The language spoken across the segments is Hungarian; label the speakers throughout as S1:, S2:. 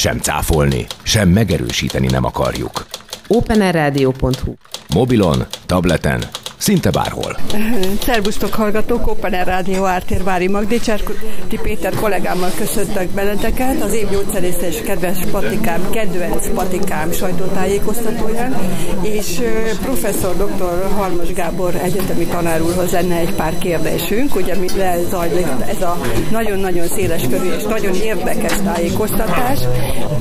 S1: sem cáfolni, sem megerősíteni nem akarjuk.
S2: openerradio.hu
S1: Mobilon, tableten, Szinte bárhol.
S3: Szervusztok hallgatók, Open Air Rádió Ártérvári Magdicsár, ti Péter kollégámmal köszöntök benneteket, az év gyógyszerésze és kedves patikám, kedvenc patikám sajtótájékoztatóján, és professzor dr. Halmos Gábor egyetemi tanár úrhoz lenne egy pár kérdésünk, ugye mi lezajlik ez a nagyon-nagyon széles körű és nagyon érdekes tájékoztatás.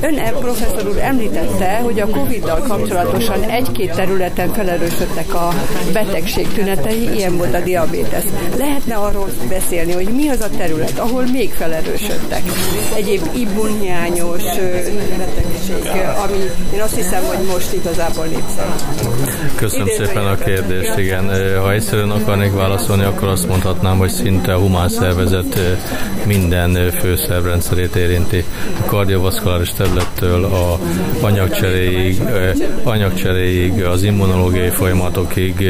S3: Ön e professzor úr említette, hogy a Covid-dal kapcsolatosan egy-két területen felerősödtek a beteg betegség tünetei, ilyen volt a diabétesz. Lehetne arról beszélni, hogy mi az a terület, ahol még felerősödtek. Egyéb immunhiányos betegség, ami én azt hiszem, hogy most igazából népszerű.
S4: Köszönöm Idén szépen a kérdést, igen. Ha egyszerűen akarnék válaszolni, akkor azt mondhatnám, hogy szinte a humán szervezet minden főszervrendszerét érinti. A kardiovaszkuláris területtől a anyagcseréig, anyagcseréig, az immunológiai folyamatokig,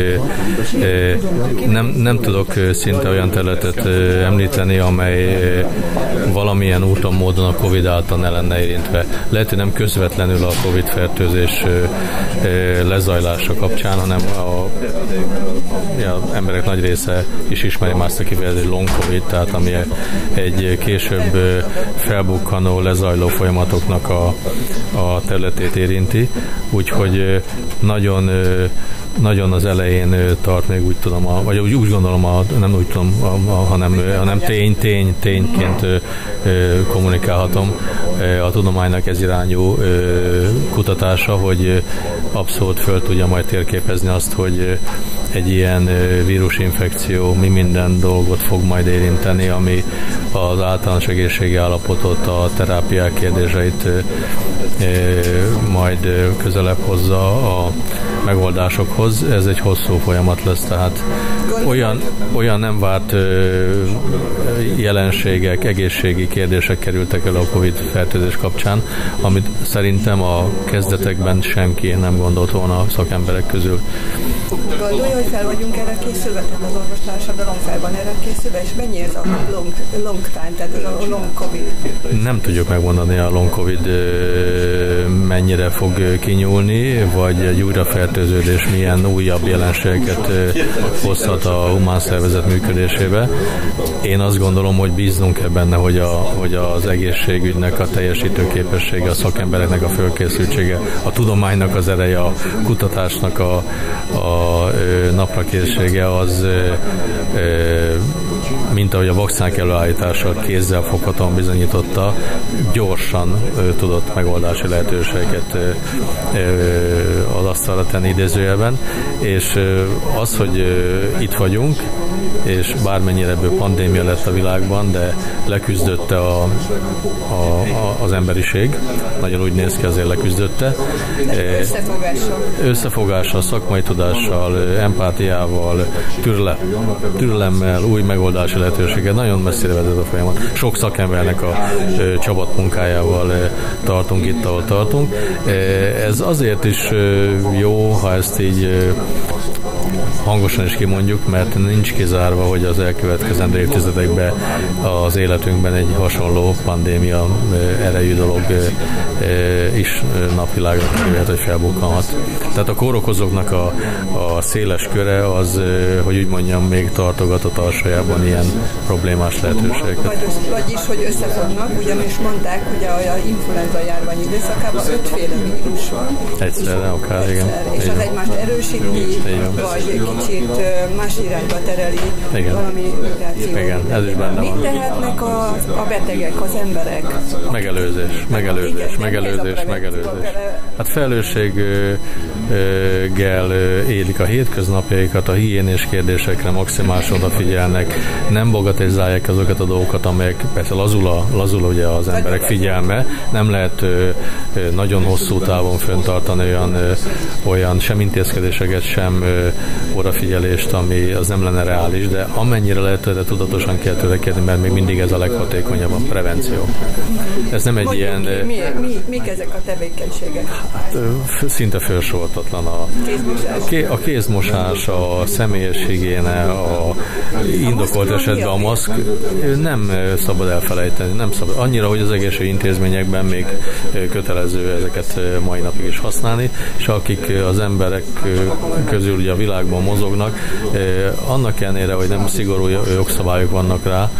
S4: nem, nem tudok szinte olyan területet említeni, amely valamilyen úton, módon a Covid által ne lenne érintve. Lehet, hogy nem közvetlenül a Covid fertőzés lezajlása kapcsán, hanem a, ja, emberek nagy része is ismeri már ezt a kifejezést, long Covid, tehát ami egy később felbukkanó, lezajló folyamatoknak a, a területét érinti. Úgyhogy nagyon nagyon az elején tart még úgy tudom, a, vagy úgy, úgy gondolom, a, nem úgy tudom, a, a, hanem, hanem tény, tény, tényként ö, ö, kommunikálhatom a tudománynak ez irányú ö, kutatása, hogy abszolút föl tudja majd térképezni azt, hogy egy ilyen vírusinfekció mi minden dolgot fog majd érinteni, ami az általános egészségi állapotot, a terápiák kérdéseit majd közelebb hozza a megoldásokhoz. Ez egy hosszú folyamat lesz, tehát olyan, olyan nem várt jelenségek, egészségi kérdések kerültek el a Covid fertőzés kapcsán, amit szerintem a kezdetekben senki nem gondolt volna a szakemberek közül.
S3: Gondolja, hogy fel vagyunk erre készülve, tehát az orvostársadalom fel van erre készülve, és mennyi ez a long, long time, tehát a long Covid?
S4: Nem tudjuk megmondani a long Covid mennyire fog kinyúlni, vagy egy újrafertőződés milyen újabb jelenségeket hozhat a humán szervezet működésébe. Én azt gondolom, hogy bíznunk kell benne, hogy, a, hogy az egészségügynek a teljesítő képessége, a szakembereknek a fölkészültsége, a tudománynak az ereje, a kutatásnak a, a naprakészsége az mint ahogy a vakcinák előállítása kézzel foghatóan bizonyította, gyorsan tudott megoldási lehetőséget az asztalra tenni idézőjelben, és az, hogy itt vagyunk, és bármennyire ebből pandémia lett a világban, de leküzdötte a, a, az emberiség, nagyon úgy néz ki, azért leküzdötte.
S3: Összefogással.
S4: Összefogással, szakmai tudással, empátiával, türle, türlemmel, új megoldási lehetőséggel, nagyon messzire vezet a folyamat. Sok szakembernek a csapatmunkájával tartunk itt, ahol tartunk. Ez azért is jó, ha ezt így hangosan is kimondjuk, mert nincs kizárva, hogy az elkövetkezendő évtizedekben az életünkben egy hasonló pandémia erejű dolog is napvilágra kerülhet, hogy felbukkanhat. Tehát a kórokozóknak a, a széles köre az, hogy úgy mondjam, még tartogat a tarsajában ilyen problémás lehetőségeket.
S3: Vagy, vagyis, hogy összefognak, ugyanis mondták, hogy a, a influenza járvány időszakában ötféle vírus van.
S4: Egyszerre, akár, igen.
S3: És az egymást erősíti, vagy kicsit más irányba tereli
S4: igen.
S3: valami
S4: migráció. Igen, ez is benne
S3: van. Mit tehetnek a, a betegek, az emberek?
S4: Megelőzés, megelőzés, igen, megelőzés, megelőzés. Hát felelősséggel élik a hétköznapjaikat, a higiénés kérdésekre maximálisan odafigyelnek, nem bogatizálják azokat a dolgokat, amelyek persze lazul, a, lazul ugye az emberek figyelme, nem lehet nagyon hosszú távon föntartani olyan, olyan sem intézkedéseket, sem odafigyelést, ami az nem lenne reális, de amennyire lehet, de tudatosan kell törekedni, mert még mindig ez a leghatékonyabb a prevenció. Ez nem egy
S3: Mondjuk
S4: ilyen...
S3: Ki, mi, mi, mik ezek a tevékenységek?
S4: Hát, szinte felsorolhatatlan a a, kézmosás, a személyes higiéne, a indokolt esetben a maszk nem szabad elfelejteni, nem szabad. Annyira, hogy az egészségügyi intézményekben még kötelező ezeket mai napig is használni, és akik az emberek közül ugye a világban mozognak, annak ellenére, hogy nem szigorú jogszabályok vannak rá,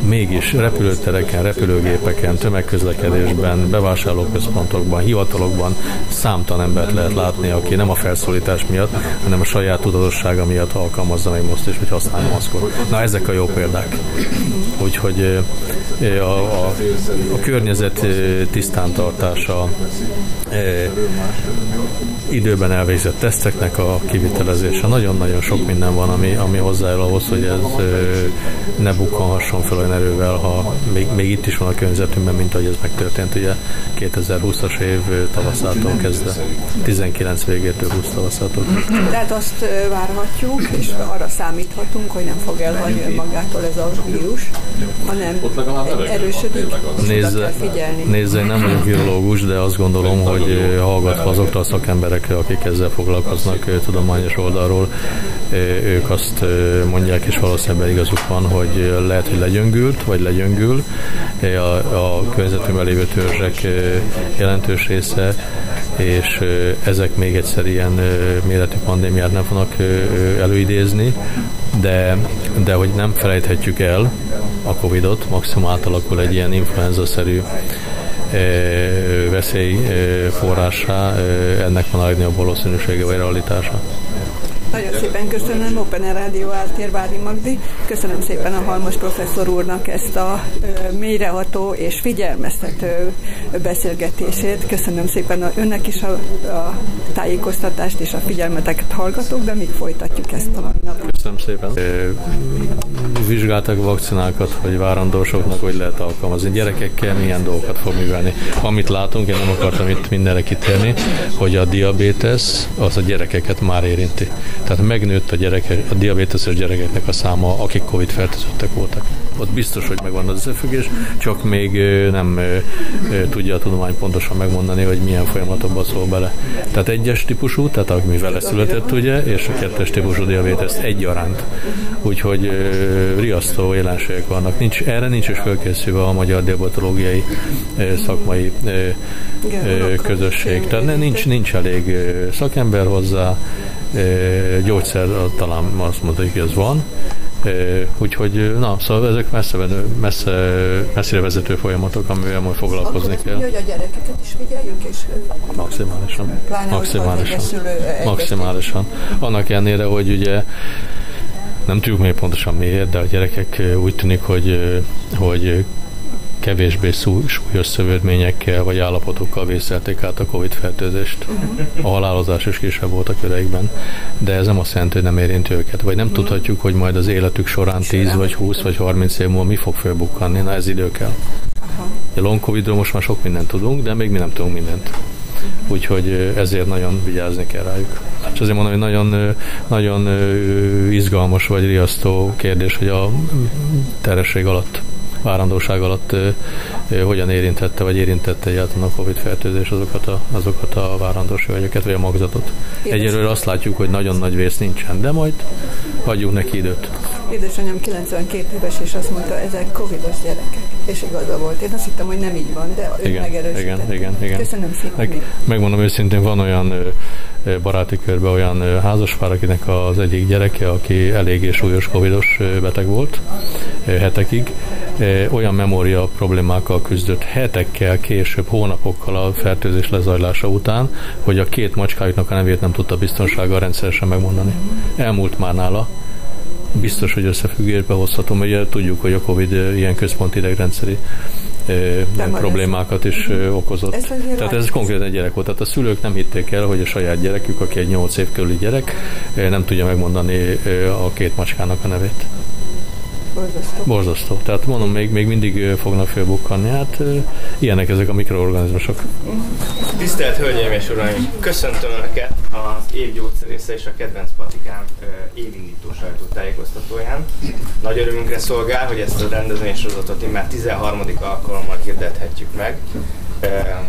S4: mégis repülőtereken, repülőgépeken, tömegközlekedésben, bevásárlóközpontokban, hivatalokban számtalan embert lehet látni, aki nem a felszólítás miatt, hanem a saját tudatossága miatt alkalmazza meg most is, hogy használja maszkot. Na, ezek a jó példák. Úgyhogy a, a, a környezet tisztántartása, időben elvégzett teszteknek a kivitelezése, nagyon-nagyon sok minden van, ami, ami hozzájárul ahhoz, hogy ez ne bukkanhasson fel olyan erővel, ha még, még itt is van a környezetünkben, mint ahogy ez megtörtént ugye 2020-as év tavaszától kezdve, 19 végétől 20 tavaszától.
S3: Tehát azt várhatjuk, és arra számíthatunk, hogy nem fog elhagyni önmagától ez a vírus, hanem erősödik,
S4: nézze, nézze, én nem vagyok virológus, de azt gondolom, hogy hallgatva azoktól a szakemberekre, akik ezzel foglalkoznak tudományos oldalról, ők azt mondják, és valószínűleg igazuk van, hogy lehet, hogy legyöngült, vagy legyöngül. A, a környezetünkben lévő törzsek jelentős része, és ezek még egyszer ilyen méretű pandémiát nem fognak előidézni, de, de hogy nem felejthetjük el a Covid-ot, maximum átalakul egy ilyen influenza-szerű veszély forrásá, ennek van a legnagyobb valószínűsége vagy realitása.
S3: Nagyon szépen köszönöm Open Air Rádió Áltér Vári Magdi. Köszönöm szépen a Halmos professzor úrnak ezt a mélyreható és figyelmeztető beszélgetését. Köszönöm szépen a, önnek is a, a tájékoztatást és a figyelmeteket hallgatók, de még folytatjuk ezt a nap.
S4: Köszönöm szépen. Vizsgáltak vakcinákat, hogy várandósoknak hogy lehet alkalmazni. Gyerekekkel milyen dolgokat fog művelni. Amit látunk, én nem akartam itt mindenre kitérni, hogy a diabétesz az a gyerekeket már érinti. Tehát megnőtt a, gyerekek, a diabéteses gyerekeknek a száma, akik Covid fertőzöttek voltak. Ott biztos, hogy megvan az összefüggés, csak még nem tudja a tudomány pontosan megmondani, hogy milyen folyamatokba szól bele. Tehát egyes típusú, tehát aki vele született, ugye, és a kettes típusú diabétesz egyaránt. Úgyhogy riasztó jelenségek vannak. Nincs, erre nincs is fölkészülve a magyar diabetológiai szakmai közösség. Tehát nincs, nincs elég szakember hozzá, gyógyszer talán azt mondta, hogy ez van, úgyhogy na, szóval ezek messze, messze, messzire vezető folyamatok, amivel majd foglalkozni kell.
S3: hogy a gyerekeket is figyeljük, és
S4: maximálisan. Maximálisan. Maximálisan. Annak ellenére, hogy ugye nem tudjuk még pontosan miért, de a gyerekek úgy tűnik, hogy, hogy kevésbé súlyos szövődményekkel vagy állapotokkal vészelték át a Covid fertőzést. A halálozás is kisebb volt a köreikben, de ez nem azt jelenti, hogy nem érinti őket. Vagy nem tudhatjuk, hogy majd az életük során 10 vagy 20 vagy 30 év múlva mi fog fölbukkanni, na ez idő kell. A long covid most már sok mindent tudunk, de még mi nem tudunk mindent. Úgyhogy ezért nagyon vigyázni kell rájuk. És azért mondom, hogy nagyon, nagyon izgalmas vagy riasztó kérdés, hogy a teresség alatt várandóság alatt hogyan érintette, vagy érintette egyáltalán a Covid fertőzés azokat a, azokat a várandós hölgyeket, vagy a magzatot. Egyelőre azt látjuk, hogy nagyon nagy vész nincsen, de majd adjuk neki időt.
S3: Édesanyám 92 éves, és azt mondta, ezek covidos gyerekek. És igaza volt. Én azt hittem, hogy nem így van, de ő
S4: igen, igen, igen, igen.
S3: Köszönöm szépen.
S4: Meg, megmondom őszintén, van olyan baráti körben olyan házaspár, akinek az egyik gyereke, aki eléggé súlyos covidos beteg volt hetekig, olyan memória problémákkal küzdött hetekkel később, hónapokkal a fertőzés lezajlása után, hogy a két macskájuknak a nevét nem tudta biztonsággal rendszeresen megmondani. Elmúlt már nála, biztos, hogy összefüggésbe hozhatom, ugye tudjuk, hogy a Covid ilyen központi idegrendszeri nem problémákat is okozott. Ez Tehát ez konkrétan egy gyerek volt. Tehát a szülők nem hitték el, hogy a saját gyerekük, aki egy 8 év körüli gyerek, nem tudja megmondani a két macskának a nevét.
S3: Borzasztó.
S4: Borzasztó. Tehát mondom, még, még mindig fognak fölbukkanni. Hát ilyenek ezek a mikroorganizmusok.
S5: Tisztelt Hölgyeim és Uraim! Köszöntöm Önöket az év gyógyszerésze és a kedvenc patikám évindító sajtótájékoztatóján. Nagy örömünkre szolgál, hogy ezt a rendezvénysorozatot már 13. alkalommal hirdethetjük meg.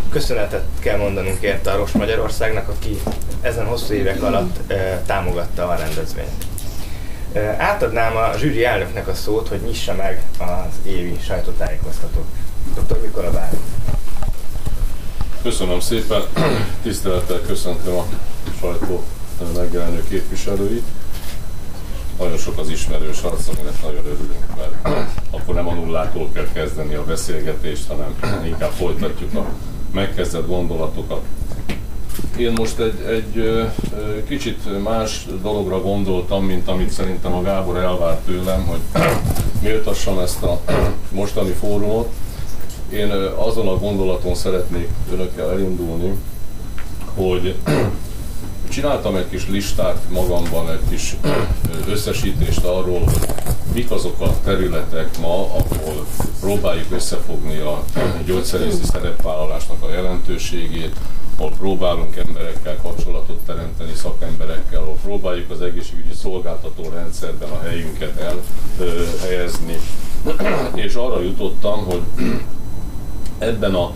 S5: Köszönetet kell mondanunk érte a Ros Magyarországnak, aki ezen hosszú évek alatt támogatta a rendezvényt. Átadnám a zsűri elnöknek a szót, hogy nyissa meg az évi sajtótájékoztatót. Dr. Mikola Bár.
S6: Köszönöm szépen, tisztelettel köszöntöm a sajtó megjelenő képviselőit. Nagyon sok az ismerős arc, aminek nagyon örülünk, mert akkor nem a nullától kell kezdeni a beszélgetést, hanem inkább folytatjuk a megkezdett gondolatokat. Én most egy, egy kicsit más dologra gondoltam, mint amit szerintem a Gábor elvárt tőlem, hogy méltassam ezt a mostani fórumot. Én azon a gondolaton szeretnék önökkel elindulni, hogy csináltam egy kis listát magamban, egy kis összesítést arról, hogy mik azok a területek ma, ahol próbáljuk összefogni a gyógyszerészi szerepvállalásnak a jelentőségét, ahol próbálunk emberekkel kapcsolatot teremteni, szakemberekkel, ahol próbáljuk az egészségügyi szolgáltató rendszerben a helyünket elhelyezni. És arra jutottam, hogy ebben a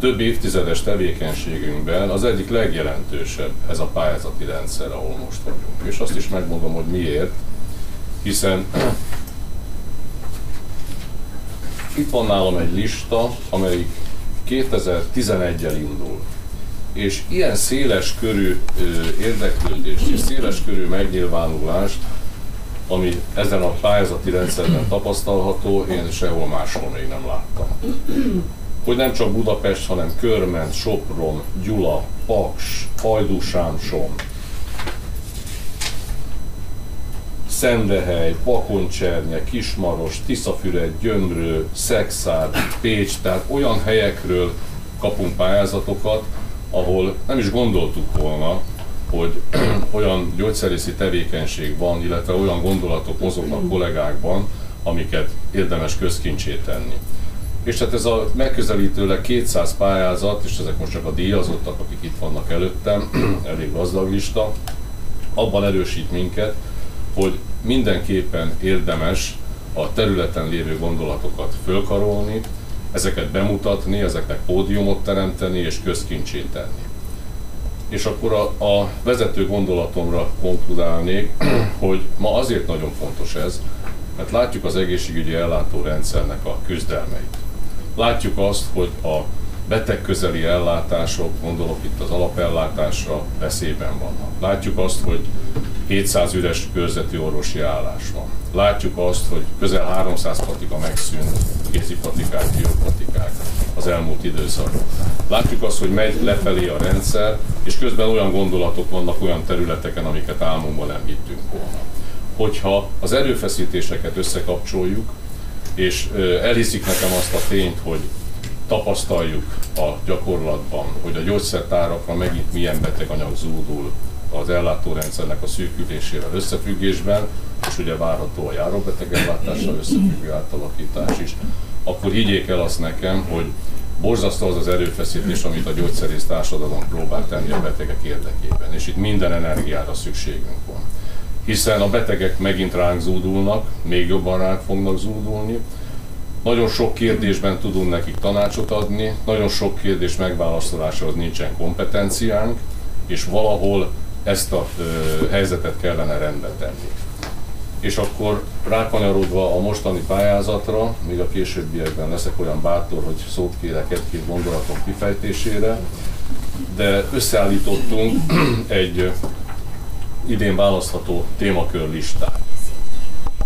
S6: több évtizedes tevékenységünkben az egyik legjelentősebb ez a pályázati rendszer, ahol most vagyunk. És azt is megmondom, hogy miért, hiszen itt van nálam egy lista, amelyik 2011-el indul és ilyen széles körű érdeklődést és széles körű megnyilvánulást, ami ezen a pályázati rendszerben tapasztalható, én sehol máshol még nem láttam. Hogy nem csak Budapest, hanem Körment, Sopron, Gyula, Paks, Hajdúsámson, Szendehely, Bakoncsernye, Kismaros, Tiszafüred, Gyömrő, Szexárd, Pécs, tehát olyan helyekről kapunk pályázatokat, ahol nem is gondoltuk volna, hogy olyan gyógyszerészi tevékenység van, illetve olyan gondolatok mozognak kollégákban, amiket érdemes közkincsé tenni. És hát ez a megközelítőleg 200 pályázat, és ezek most csak a díjazottak, akik itt vannak előttem, elég gazdag lista, abban erősít minket, hogy mindenképpen érdemes a területen lévő gondolatokat fölkarolni, ezeket bemutatni, ezeknek pódiumot teremteni és közkincsét tenni. És akkor a, a vezető gondolatomra konkludálnék, hogy ma azért nagyon fontos ez, mert látjuk az egészségügyi ellátórendszernek a küzdelmeit. Látjuk azt, hogy a beteg közeli ellátások, gondolok itt az alapellátásra, veszélyben vannak. Látjuk azt, hogy 700 üres körzeti orvosi állás van. Látjuk azt, hogy közel 300 patika megszűnt, kézipatikák, biopatikák az elmúlt időszakban. Látjuk azt, hogy megy lefelé a rendszer, és közben olyan gondolatok vannak olyan területeken, amiket álmunkban nem hittünk volna. Hogyha az erőfeszítéseket összekapcsoljuk, és elhiszik nekem azt a tényt, hogy tapasztaljuk a gyakorlatban, hogy a gyógyszertárakra megint milyen beteganyag zúdul az ellátórendszernek a szűkülésével összefüggésben, és ugye várható a járóbeteg összefüggő átalakítás is, akkor higgyék el azt nekem, hogy borzasztó az az erőfeszítés, amit a gyógyszerész társadalom próbál tenni a betegek érdekében, és itt minden energiára szükségünk van. Hiszen a betegek megint ránk zúdulnak, még jobban ránk fognak zúdulni, nagyon sok kérdésben tudunk nekik tanácsot adni, nagyon sok kérdés megválaszolásához nincsen kompetenciánk, és valahol ezt a ö, helyzetet kellene rendbe tenni. És akkor rákanyarodva a mostani pályázatra, még a későbbiekben leszek olyan bátor, hogy szót kérek egy-két gondolatom kifejtésére, de összeállítottunk egy idén választható témakör listát.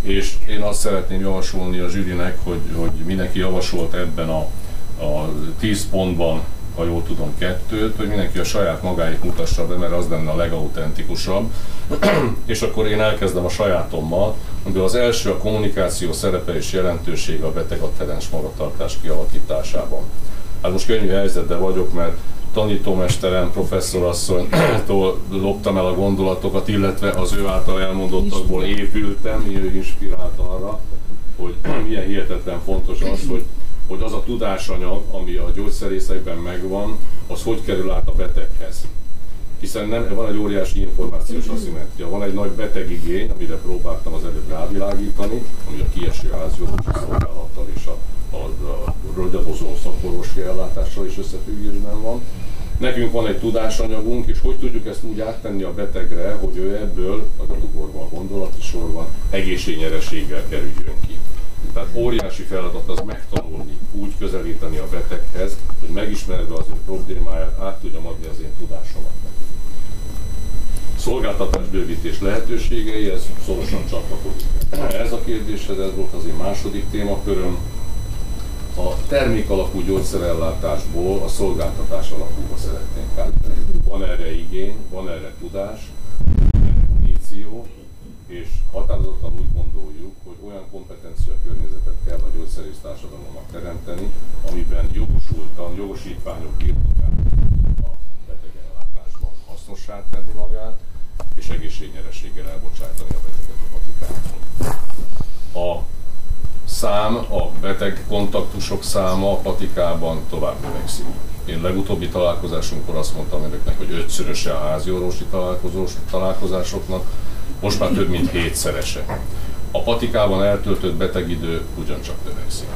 S6: És én azt szeretném javasolni a zsűrinek, hogy, hogy mindenki javasolt ebben a, a 10 pontban ha jól tudom, kettőt, hogy mindenki a saját magáit mutassa be, mert az lenne a legautentikusabb. és akkor én elkezdem a sajátommal, amiből az első a kommunikáció szerepe és jelentősége a betegatterens magatartás kialakításában. Hát most könnyű helyzetben vagyok, mert tanítómesterem, professzorasszonytól loptam el a gondolatokat, illetve az ő által elmondottakból épültem, ő inspirált arra, hogy milyen hihetetlen fontos az, hogy, hogy az a tudásanyag, ami a gyógyszerészekben megvan, az hogy kerül át a beteghez hiszen nem, van egy óriási információs aszimetria, van egy nagy betegigény, amire próbáltam az előbb rávilágítani, ami a kieső házjogosi szolgálattal és a, a, a rögyabozó szakorvosi ellátással is összefüggésben van. Nekünk van egy tudásanyagunk, és hogy tudjuk ezt úgy áttenni a betegre, hogy ő ebből, a gondolati sorban, egészségnyereséggel kerüljön ki. Tehát óriási feladat az megtanulni, úgy közelíteni a beteghez, hogy megismeredve az ő problémáját, át tudjam adni az én tudásomat neki szolgáltatás bővítés lehetőségei, ez szorosan csatlakozik. Ez a kérdéshez, ez volt az én második témaköröm. A termék alapú gyógyszerellátásból a szolgáltatás alapúba szeretnénk átvenni. Van erre igény, van erre tudás, erre muníció, és határozottan úgy gondoljuk, hogy olyan kompetencia környezetet kell a gyógyszerész társadalomnak teremteni, amiben jogosultan, jogosítványok birtokát a betegellátásban hasznossá tenni magát, és egészségnyerességgel elbocsájtani a beteget a patikában. A szám, a beteg kontaktusok száma a patikában tovább növekszik. Én legutóbbi találkozásunkkor azt mondtam önöknek, hogy ötszöröse a házi orvosi találkozásoknak, most már több mint hétszerese. A patikában eltöltött betegidő ugyancsak növekszik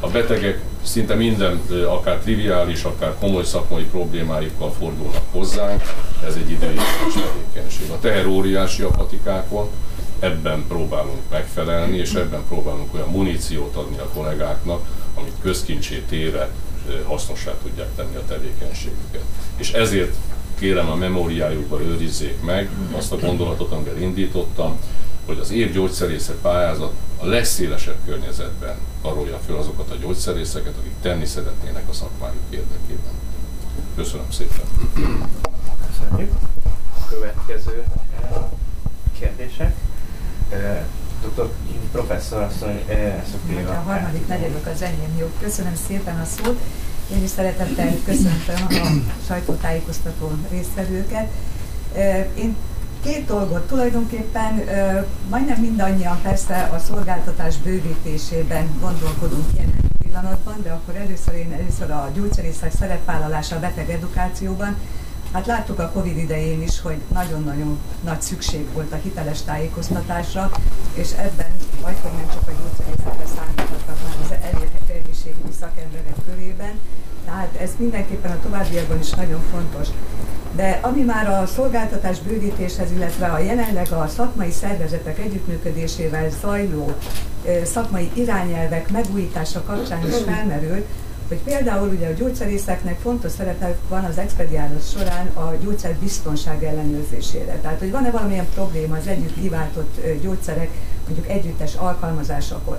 S6: a betegek szinte minden, akár triviális, akár komoly szakmai problémáikkal fordulnak hozzánk, ez egy időjárás tevékenység. A teher óriási a patikákon, ebben próbálunk megfelelni, és ebben próbálunk olyan muníciót adni a kollégáknak, amit közkincsé téve hasznossá tudják tenni a tevékenységüket. És ezért kérem a memóriájukba őrizzék meg azt a gondolatot, amivel indítottam, hogy az évgyógyszerészet pályázat a legszélesebb környezetben karolja föl azokat a gyógyszerészeket, akik tenni szeretnének a szakmájuk érdekében. Köszönöm szépen.
S5: Köszönjük. A következő eh, kérdések. Eh, Dr. professzor asszony,
S7: eh, A harmadik negyedök az enyém jó. Köszönöm szépen a szót. Én is szeretettel köszöntöm a sajtótájékoztató résztvevőket. Én Két dolgot tulajdonképpen majdnem mindannyian persze a szolgáltatás bővítésében gondolkodunk ilyen pillanatban, de akkor először én először a gyógyszerészek szerepvállalása a beteg edukációban. Hát láttuk a Covid idején is, hogy nagyon-nagyon nagy szükség volt a hiteles tájékoztatásra, és ebben vagy hogy nem csak a gyógyszerészekre számíthatnak, hanem az elérhető egészségügyi szakemberek körében. Tehát ez mindenképpen a továbbiakban is nagyon fontos. De ami már a szolgáltatás bővítéshez, illetve a jelenleg a szakmai szervezetek együttműködésével zajló szakmai irányelvek megújítása kapcsán is felmerült, hogy például ugye a gyógyszerészeknek fontos szerepe van az expediálás során a gyógyszer biztonság ellenőrzésére. Tehát, hogy van-e valamilyen probléma az együtt kiváltott gyógyszerek mondjuk együttes alkalmazásakor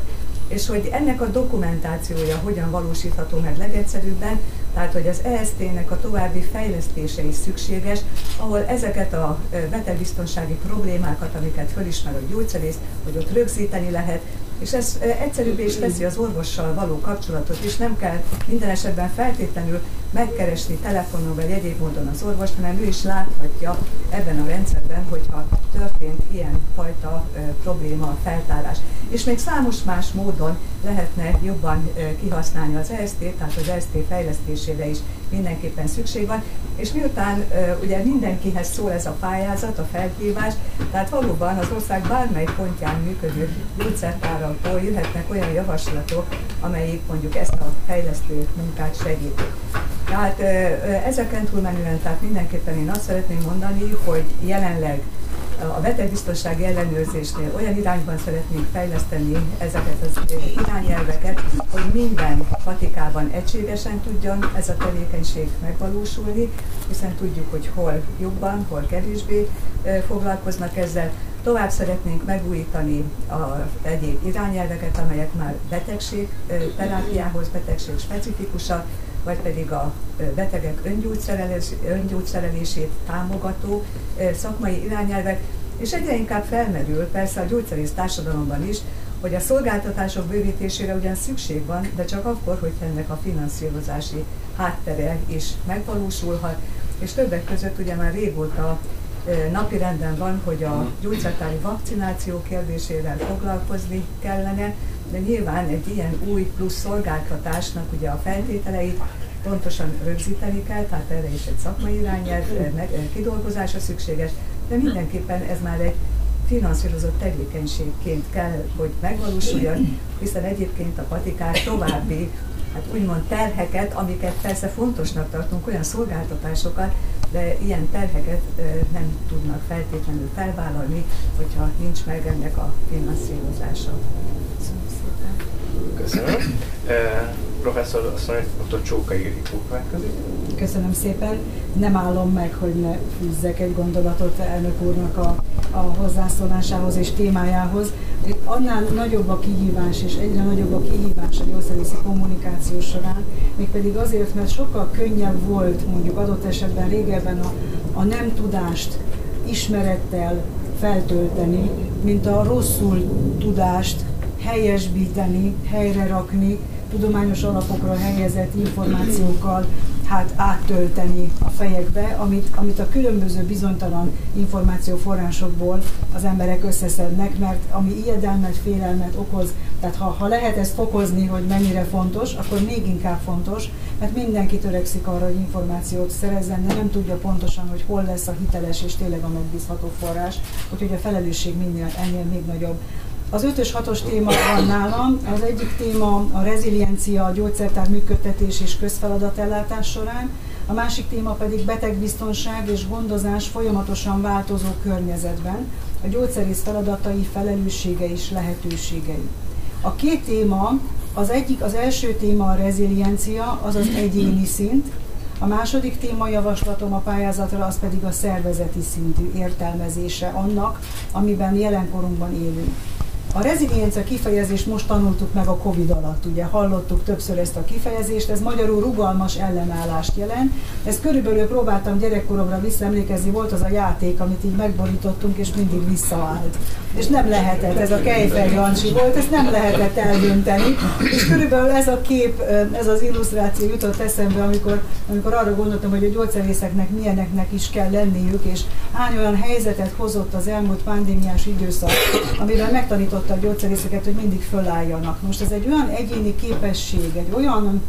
S7: és hogy ennek a dokumentációja hogyan valósítható meg legegyszerűbben, tehát hogy az EST-nek a további fejlesztése is szükséges, ahol ezeket a betegbiztonsági problémákat, amiket fölismer a gyógyszerész, hogy ott rögzíteni lehet, és ez egyszerűbbé is teszi az orvossal való kapcsolatot, és nem kell minden esetben feltétlenül megkeresni telefonon vagy egyéb módon az orvost, hanem ő is láthatja ebben a rendszerben, hogyha történt ilyen fajta probléma feltárás. És még számos más módon lehetne jobban kihasználni az EST, tehát az EST fejlesztésére is mindenképpen szükség van, és miután ugye mindenkihez szól ez a pályázat, a felhívás, tehát valóban az ország bármely pontján működő gyógyszertárakból jöhetnek olyan javaslatok, amelyik mondjuk ezt a fejlesztő munkát segítik. Tehát ezeken túlmenően, tehát mindenképpen én azt szeretném mondani, hogy jelenleg a betegbiztonsági ellenőrzésnél olyan irányban szeretnénk fejleszteni ezeket az irányelveket, hogy minden patikában egységesen tudjon ez a tevékenység megvalósulni, hiszen tudjuk, hogy hol jobban, hol kevésbé foglalkoznak ezzel. Tovább szeretnénk megújítani a egyéb irányelveket, amelyek már betegség terápiához, betegség specifikusak, vagy pedig a betegek öngyógyszerelés, öngyógyszerelését támogató szakmai irányelvek, és egyre inkább felmerül persze a gyógyszerész társadalomban is, hogy a szolgáltatások bővítésére ugyan szükség van, de csak akkor, hogy ennek a finanszírozási háttere is megvalósulhat, és többek között ugye már régóta napi renden van, hogy a gyógyszertári vakcináció kérdésével foglalkozni kellene, de nyilván egy ilyen új plusz szolgáltatásnak ugye a feltételeit pontosan rögzíteni kell, tehát erre is egy szakmai irányelv kidolgozása szükséges, de mindenképpen ez már egy finanszírozott tevékenységként kell, hogy megvalósuljon, hiszen egyébként a patikák további hát úgymond terheket, amiket persze fontosnak tartunk, olyan szolgáltatásokat, de ilyen terheket nem tudnak feltétlenül felvállalni, hogyha nincs meg ennek a finanszírozása.
S5: Köszönöm. Professzor asszony, dr. Csókai Ildikó következik.
S8: Köszönöm szépen. Nem állom meg, hogy ne fűzzek egy gondolatot elnök úrnak a, a hozzászólásához és témájához. Annál nagyobb a kihívás, és egyre nagyobb a kihívás a gyógyszerészi kommunikáció során, mégpedig azért, mert sokkal könnyebb volt mondjuk adott esetben régebben a, a nem tudást ismerettel feltölteni, mint a rosszul tudást helyesbíteni, helyre rakni, tudományos alapokra helyezett információkkal hát áttölteni a fejekbe, amit, amit a különböző bizonytalan információforrásokból az emberek összeszednek, mert ami ijedelmet, félelmet okoz, tehát ha, ha lehet ezt fokozni, hogy mennyire fontos, akkor még inkább fontos, mert mindenki törekszik arra, hogy információt szerezzen, de nem tudja pontosan, hogy hol lesz a hiteles és tényleg a megbízható forrás, úgyhogy a felelősség minél ennél még nagyobb. Az ötös hatos téma van nálam. Az egyik téma a reziliencia, a gyógyszertár működtetés és közfeladatellátás során. A másik téma pedig betegbiztonság és gondozás folyamatosan változó környezetben, a gyógyszerész feladatai, felelőssége és lehetőségei. A két téma, az egyik, az első téma a reziliencia, az az egyéni szint, a második téma javaslatom a pályázatra az pedig a szervezeti szintű értelmezése annak, amiben jelenkorunkban élünk. A reziliencia kifejezést most tanultuk meg a Covid alatt, ugye hallottuk többször ezt a kifejezést, ez magyarul rugalmas ellenállást jelent. Ezt körülbelül próbáltam gyerekkoromra visszaemlékezni, volt az a játék, amit így megborítottunk, és mindig visszaállt. És nem lehetett, ez a Kejfej volt, ezt nem lehetett eldönteni. És körülbelül ez a kép, ez az illusztráció jutott eszembe, amikor, amikor arra gondoltam, hogy a gyógyszerészeknek milyeneknek is kell lenniük, és hány olyan helyzetet hozott az elmúlt pandémiás időszak, amiben megtanított tanította a gyógyszerészeket, hogy mindig fölálljanak. Most ez egy olyan egyéni képesség, egy olyan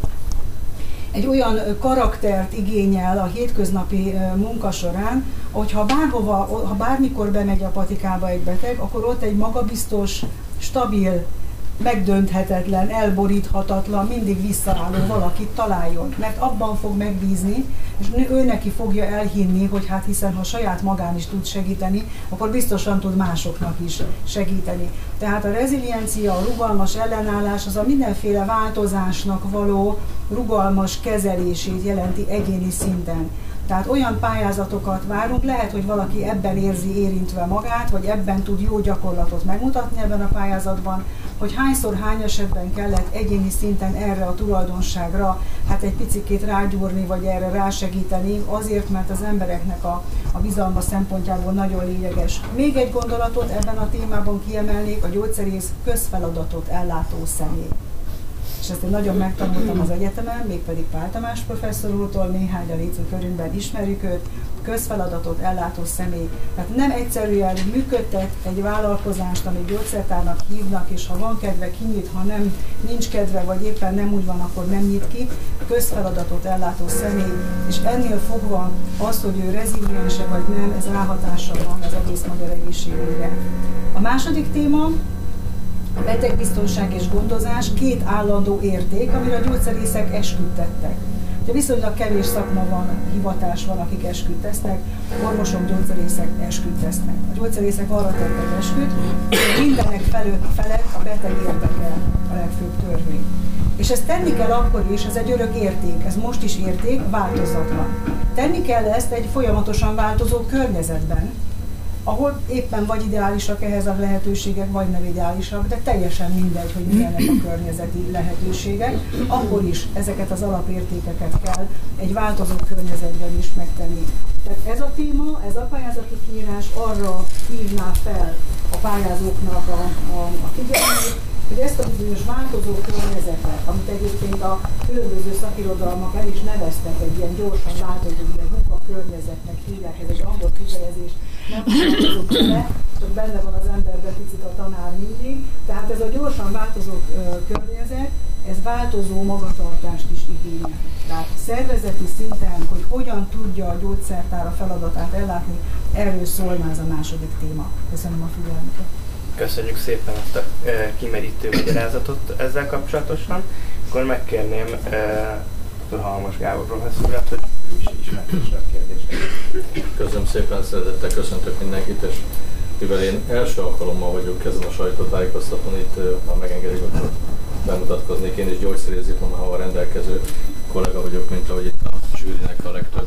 S8: egy olyan karaktert igényel a hétköznapi munka során, hogy ha bárhova, ha bármikor bemegy a patikába egy beteg, akkor ott egy magabiztos, stabil megdönthetetlen, elboríthatatlan, mindig visszaálló valakit találjon. Mert abban fog megbízni, és ő neki fogja elhinni, hogy hát hiszen ha saját magán is tud segíteni, akkor biztosan tud másoknak is segíteni. Tehát a reziliencia, a rugalmas ellenállás az a mindenféle változásnak való rugalmas kezelését jelenti egyéni szinten. Tehát olyan pályázatokat várunk, lehet, hogy valaki ebben érzi érintve magát, vagy ebben tud jó gyakorlatot megmutatni ebben a pályázatban, hogy hányszor, hány esetben kellett egyéni szinten erre a tulajdonságra hát egy picikét rágyúrni, vagy erre rásegíteni, azért, mert az embereknek a, a bizalma szempontjából nagyon lényeges. Még egy gondolatot ebben a témában kiemelnék, a gyógyszerész közfeladatot ellátó személy és ezt én nagyon megtanultam az egyetemen, mégpedig Pál Tamás professzor úrtól, néhány a körünkben ismerjük őt, közfeladatot ellátó személy. Tehát nem egyszerűen működtet egy vállalkozást, amit gyógyszertárnak hívnak, és ha van kedve, kinyit, ha nem, nincs kedve, vagy éppen nem úgy van, akkor nem nyit ki. Közfeladatot ellátó személy, és ennél fogva az, hogy ő reziliense vagy nem, ez ráhatással van az egész magyar egészségügyre. A második téma, a betegbiztonság és gondozás két állandó érték, amire a gyógyszerészek esküdtettek. De viszonylag kevés szakma van, hivatás van, akik esküt tesznek, orvosok, gyógyszerészek esküt tesznek. A gyógyszerészek arra tettek esküt, hogy mindenek felett, felett a beteg érdekel a legfőbb törvény. És ezt tenni kell akkor is, ez egy örök érték, ez most is érték, változatlan. Tenni kell ezt egy folyamatosan változó környezetben, ahol éppen vagy ideálisak ehhez a lehetőségek, vagy nem ideálisak, de teljesen mindegy, hogy milyenek a környezeti lehetőségek, akkor is ezeket az alapértékeket kell egy változó környezetben is megtenni. Tehát ez a téma, ez a pályázati kiírás arra hívná fel a pályázóknak a, a, a figyelmét, hogy ezt a bizonyos változó környezetet, amit egyébként a különböző szakirodalmak el is neveztek egy ilyen gyorsan változó, környezetnek hívják, ez egy angol kifejezés, nem tudok vele, csak benne van az emberbe picit a tanár mindig. Tehát ez a gyorsan változó környezet, ez változó magatartást is igényel. Tehát szervezeti szinten, hogy hogyan tudja a gyógyszertár a feladatát ellátni, erről szólna ez a második téma. Köszönöm a figyelmüket.
S5: Köszönjük szépen ezt a kimerítő magyarázatot ezzel kapcsolatosan. Akkor megkérném dr. Halmos Gábor professzorát, hogy ismertesse a kérdéseket.
S4: Köszönöm szépen, szeretettel köszöntök mindenkit, és mivel én első alkalommal vagyok ezen a sajtótájékoztatón, itt ha megengedik, akkor bemutatkoznék. Én is gyógyszerész diplomával rendelkező kollega vagyok, mint ahogy itt a zsűrinek a legtöbb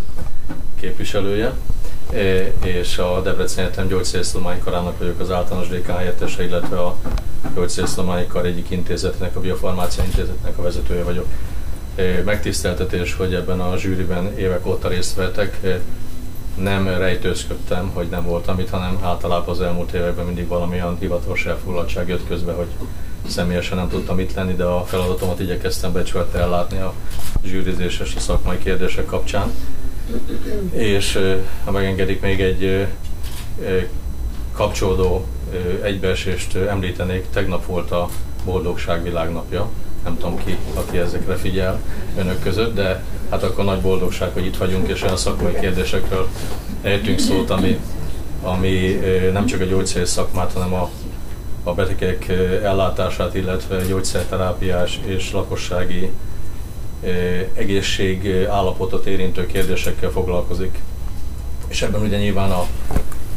S4: képviselője és a Debrecen Egyetem gyógyszerésztudományi karának vagyok az általános DK helyettese, illetve a gyógyszerésztudományi kar egyik intézetének, a Biofarmácia intézetnek a vezetője vagyok. Megtiszteltetés, hogy ebben a zsűriben évek óta részt vettek. Nem rejtőzködtem, hogy nem voltam itt, hanem általában az elmúlt években mindig valamilyen hivatalos elfoglaltság jött közbe, hogy személyesen nem tudtam itt lenni, de a feladatomat igyekeztem becsülettel ellátni a zsűrizéses a szakmai kérdések kapcsán. És ha megengedik, még egy kapcsolódó egybeesést említenék. Tegnap volt a Boldogság Világnapja. Nem tudom ki, aki ezekre figyel önök között, de hát akkor nagy boldogság, hogy itt vagyunk, és olyan szakmai kérdésekről ejtünk szót, ami, ami nem csak a gyógyszerész szakmát, hanem a, a betegek ellátását, illetve gyógyszerterápiás és lakossági egészség állapotot érintő kérdésekkel foglalkozik. És ebben ugye nyilván a,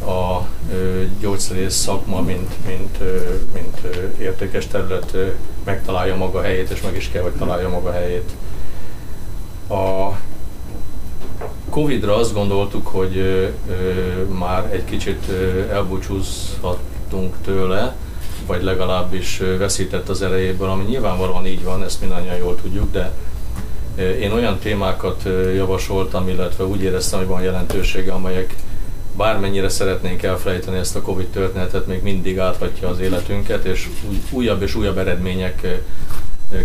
S4: a gyógyszerész szakma, mint, mint, mint értékes terület megtalálja maga helyét, és meg is kell, hogy találja maga helyét. A Covid-ra azt gondoltuk, hogy már egy kicsit elbúcsúzhattunk tőle, vagy legalábbis veszített az erejéből, ami nyilvánvalóan így van, ezt mindannyian jól tudjuk, de én olyan témákat javasoltam, illetve úgy éreztem, hogy van jelentősége, amelyek bármennyire szeretnénk elfelejteni ezt a Covid történetet, még mindig áthatja az életünket, és újabb és újabb eredmények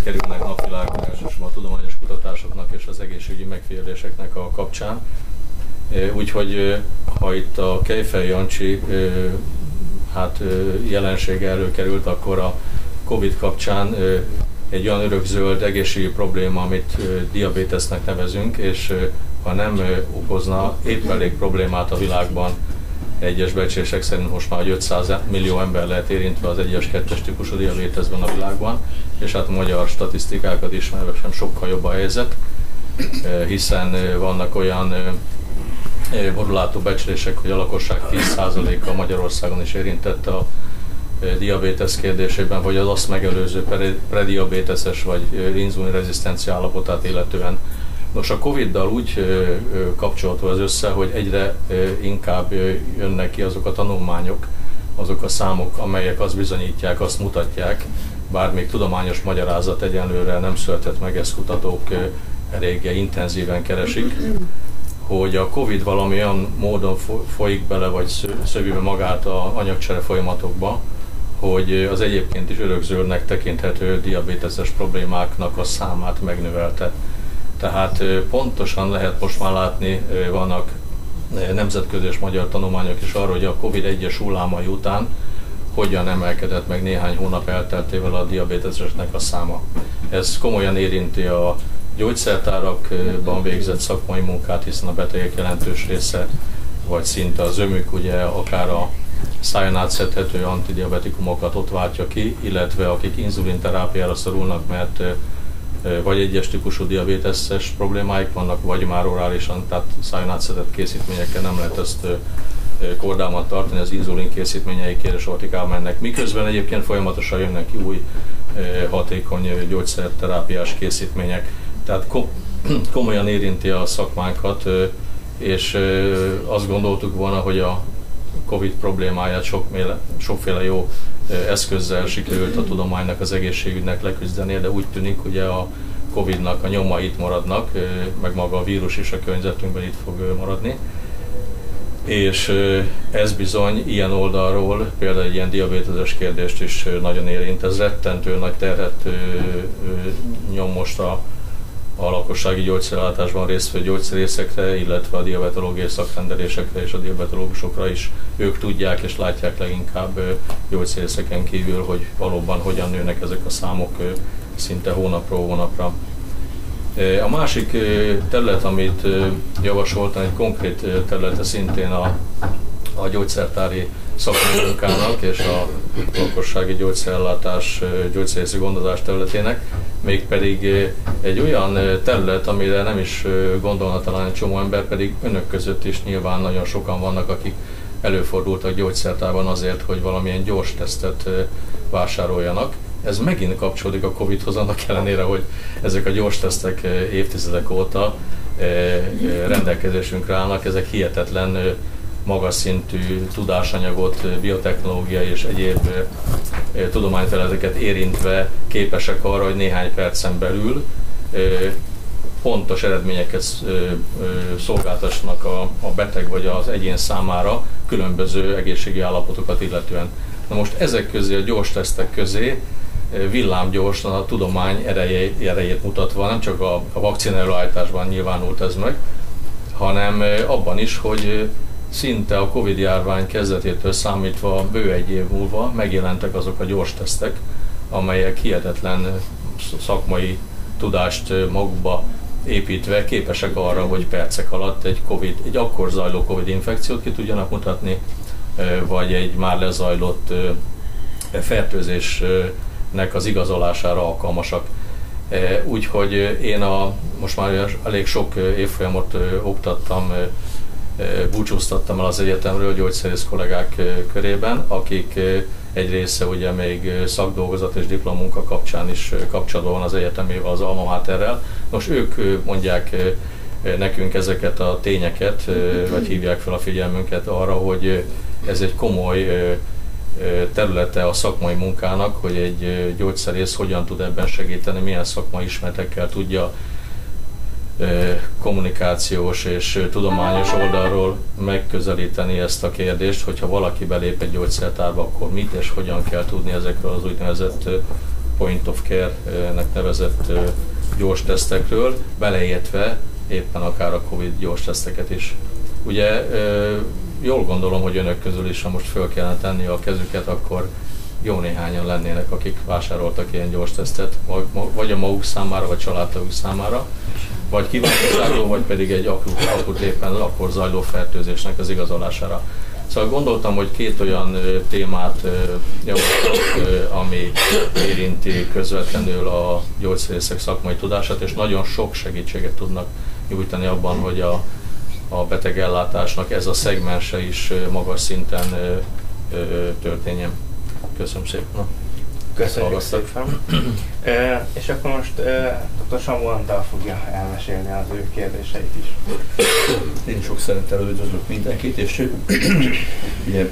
S4: kerülnek napvilágra, elsősorban a tudományos kutatásoknak és az egészségügyi megfigyeléseknek a kapcsán. Úgyhogy ha itt a Kejfej Jancsi hát jelensége előkerült, akkor a Covid kapcsán egy olyan örökzöld egészségi probléma, amit diabétesznek nevezünk, és ha nem okozna épp elég problémát a világban, egyes becslések szerint most már 500 millió ember lehet érintve az 1-es, 2-es típusú diabéteszben a világban, és hát magyar statisztikákat ismerve sem sokkal jobb a helyzet, hiszen vannak olyan borulátó becslések, hogy a lakosság 10%-a Magyarországon is érintette a diabétesz kérdésében, vagy az azt megelőző prediabéteses vagy inzulinrezisztencia állapotát illetően. Nos, a Covid-dal úgy kapcsolható az össze, hogy egyre inkább jönnek ki azok a tanulmányok, azok a számok, amelyek azt bizonyítják, azt mutatják, bár még tudományos magyarázat egyenlőre nem született meg, ezt kutatók eléggé intenzíven keresik, hogy a Covid valamilyen módon folyik bele, vagy szövi magát a anyagcsere folyamatokba, hogy az egyébként is örökzöldnek tekinthető diabéteses problémáknak a számát megnövelte. Tehát pontosan lehet most már látni, vannak nemzetközi és magyar tanulmányok is arról, hogy a Covid egyes hullámai után hogyan emelkedett meg néhány hónap elteltével a diabéteseseknek a száma. Ez komolyan érinti a gyógyszertárakban végzett szakmai munkát, hiszen a betegek jelentős része, vagy szinte az ömük, ugye akár a szájon átszedhető antidiabetikumokat ott váltja ki, illetve akik inzulinterápiára szorulnak, mert vagy egyes típusú diabéteses problémáik vannak, vagy már orálisan, tehát szájon átszedett készítményekkel nem lehet ezt kordában tartani, az inzulin készítményeik kéresortikál mennek. Miközben egyébként folyamatosan jönnek ki új hatékony gyógyszerterápiás készítmények. Tehát komolyan érinti a szakmánkat, és azt gondoltuk volna, hogy a Covid problémáját sokféle, sokféle jó eszközzel sikerült a tudománynak, az egészségügynek leküzdeni, de úgy tűnik, ugye a Covid-nak a nyoma itt maradnak, meg maga a vírus is a környezetünkben itt fog maradni. És ez bizony ilyen oldalról, például egy ilyen diabéteses kérdést is nagyon érint. Ez rettentő nagy terhet nyom most a a lakossági gyógyszerellátásban résztvő gyógyszerészekre, illetve a diabetológiai szakrendelésekre és a diabetológusokra is ők tudják és látják leginkább gyógyszerészeken kívül, hogy valóban hogyan nőnek ezek a számok szinte hónapról hónapra. A másik terület, amit javasoltam, egy konkrét területe szintén a, a gyógyszertári szakmai munkának és a lakossági gyógyszerellátás, gyógyszerészi gondozás területének, mégpedig egy olyan terület, amire nem is gondolna talán egy csomó ember, pedig önök között is nyilván nagyon sokan vannak, akik előfordultak gyógyszertárban azért, hogy valamilyen gyors tesztet vásároljanak. Ez megint kapcsolódik a Covid-hoz, annak ellenére, hogy ezek a gyors tesztek évtizedek óta rendelkezésünkre állnak, ezek hihetetlen magas szintű tudásanyagot, biotechnológiai és egyéb tudományterületeket érintve képesek arra, hogy néhány percen belül pontos eredményeket szolgáltassanak a, a beteg vagy az egyén számára különböző egészségi állapotokat illetően. Na most ezek közé, a gyors tesztek közé villámgyorsan a tudomány ereje, erejét mutatva, nem csak a, a vakcina előállításban nyilvánult ez meg, hanem abban is, hogy szinte a Covid járvány kezdetétől számítva bő egy év múlva megjelentek azok a gyors tesztek, amelyek hihetetlen szakmai tudást magukba építve képesek arra, hogy percek alatt egy, COVID, egy akkor zajló Covid infekciót ki tudjanak mutatni, vagy egy már lezajlott fertőzésnek az igazolására alkalmasak. Úgyhogy én a, most már elég sok évfolyamot oktattam búcsúztattam el az egyetemről gyógyszerész kollégák körében, akik egy része ugye még szakdolgozat és diplomunka kapcsán is kapcsolatban az egyetemével, az Alma Materrel. Most ők mondják nekünk ezeket a tényeket, vagy hívják fel a figyelmünket arra, hogy ez egy komoly területe a szakmai munkának, hogy egy gyógyszerész hogyan tud ebben segíteni, milyen szakmai ismeretekkel tudja kommunikációs és tudományos oldalról megközelíteni ezt a kérdést, hogyha valaki belép egy gyógyszertárba, akkor mit és hogyan kell tudni ezekről az úgynevezett point of care-nek nevezett gyors tesztekről, beleértve éppen akár a Covid gyors teszteket is. Ugye jól gondolom, hogy önök közül is, ha most föl kellene tenni a kezüket, akkor jó néhányan lennének, akik vásároltak ilyen gyors tesztet, vagy a maguk számára, vagy családtaguk számára vagy kívánságról, vagy pedig egy akut, akut éppen akkor zajló fertőzésnek az igazolására. Szóval gondoltam, hogy két olyan témát javaslok, ami érinti közvetlenül a gyógyszerészek szakmai tudását, és nagyon sok segítséget tudnak nyújtani abban, hogy a, a betegellátásnak ez a szegmense is magas szinten történjen. Köszönöm szépen.
S5: Köszönjük szépen. e, és akkor most e, dr. Samu Antal fogja elmesélni az ő kérdéseit is.
S9: Én sok szeretettel üdvözlök mindenkit, és ugye,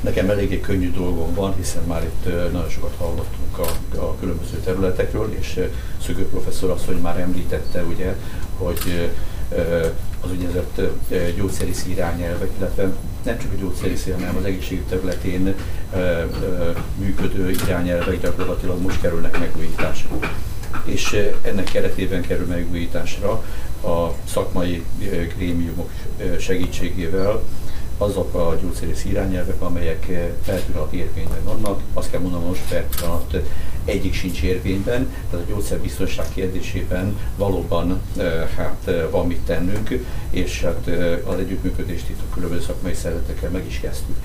S9: nekem eléggé könnyű dolgom van, hiszen már itt nagyon sokat hallottunk a, a különböző területekről, és Szögő professzor azt, hogy már említette, ugye, hogy az úgynevezett gyógyszerész irányelvek, illetve nem csak a gyógyszerész, hanem az egészségügy területén működő irányelvek gyakorlatilag most kerülnek megújításra. És ennek keretében kerül megújításra a szakmai grémiumok segítségével azok a gyógyszerész irányelvek, amelyek per pillanat érvényben vannak. Azt kell mondanom, most per pillanat egyik sincs érvényben, tehát a gyógyszerbiztonság kérdésében valóban hát van mit tennünk, és hát az együttműködést itt a különböző szakmai szervezetekkel meg is kezdtük.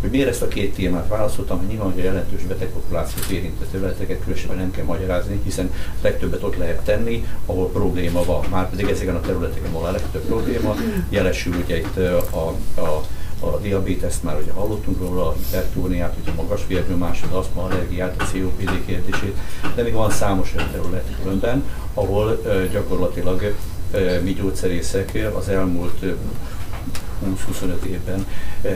S9: Hogy miért ezt a két témát választottam, hogy nyilván, hogy a jelentős betegpopulációt érintő területeket különösen nem kell magyarázni, hiszen legtöbbet ott lehet tenni, ahol probléma van. Már pedig ezeken a területeken van a legtöbb probléma, jelesül ugye itt a, a a diabéteszt már ugye hallottunk róla, a hipertóniát, ugye a magas vérnyomás, az aszma, allergiát, a COPD kérdését, de még van számos olyan terület különben, ahol gyakorlatilag mi gyógyszerészek az elmúlt 20-25 évben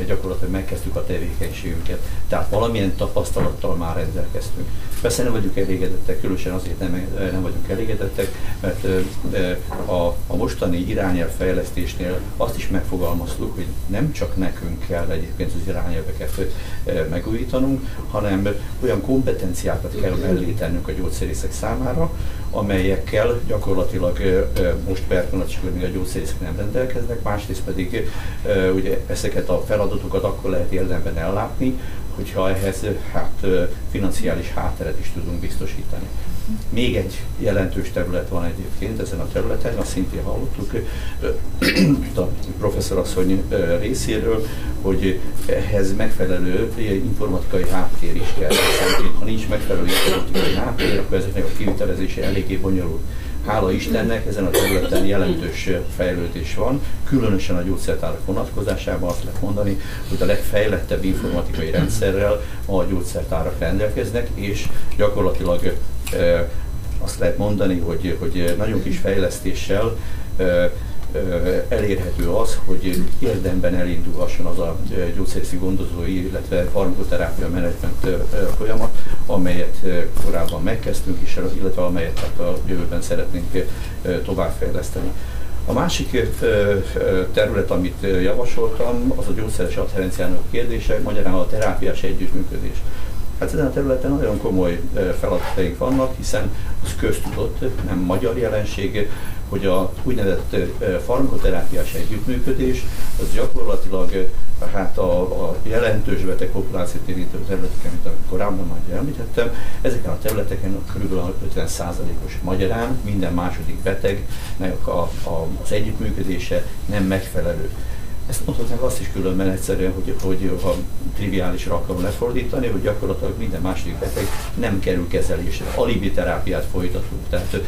S9: gyakorlatilag megkezdtük a tevékenységünket. Tehát valamilyen tapasztalattal már rendelkeztünk. Persze nem vagyunk elégedettek, különösen azért nem, nem vagyunk elégedettek, mert a, a mostani irányelvfejlesztésnél azt is megfogalmaztuk, hogy nem csak nekünk kell egyébként az irányelveket megújítanunk, hanem olyan kompetenciákat kell mellé tennünk a gyógyszerészek számára, amelyekkel gyakorlatilag most per pillanat még a gyógyszerészek nem rendelkeznek, másrészt pedig ugye ezeket a feladatokat akkor lehet érdemben ellátni, hogyha ehhez hát, financiális hátteret is tudunk biztosítani. Még egy jelentős terület van egyébként ezen a területen, azt szintén hallottuk a professzorasszony részéről, hogy ehhez megfelelő informatikai háttér is kell. Ha nincs megfelelő informatikai háttér, akkor ezeknek a kivitelezése eléggé bonyolult. Hála Istennek ezen a területen jelentős fejlődés van, különösen a gyógyszertárak vonatkozásában azt lehet mondani, hogy a legfejlettebb informatikai rendszerrel a gyógyszertárak rendelkeznek, és gyakorlatilag azt lehet mondani, hogy, hogy nagyon kis fejlesztéssel elérhető az, hogy érdemben elindulhasson az a gyógyszerészi gondozói, illetve farmakoterápia menedzsment folyamat, amelyet korábban megkezdtünk is, illetve amelyet hát a jövőben szeretnénk továbbfejleszteni. A másik terület, amit javasoltam, az a gyógyszeres adherenciának kérdése, magyarán a terápiás együttműködés. Hát ezen a területen nagyon komoly feladataink vannak, hiszen az köztudott, nem magyar jelenség, hogy a úgynevezett farmakoterápiás együttműködés az gyakorlatilag hát a, a jelentős betegpopulációt érintő területeken, mint korábban már említettem, ezeken a területeken kb. 50%-os magyarán minden második betegnek a, a, az együttműködése nem megfelelő. Ezt mondhatnánk azt is különben egyszerűen, hogy, hogy ha triviálisra akarom lefordítani, hogy gyakorlatilag minden második beteg nem kerül kezelésre. Alibi terápiát folytatunk. Tehát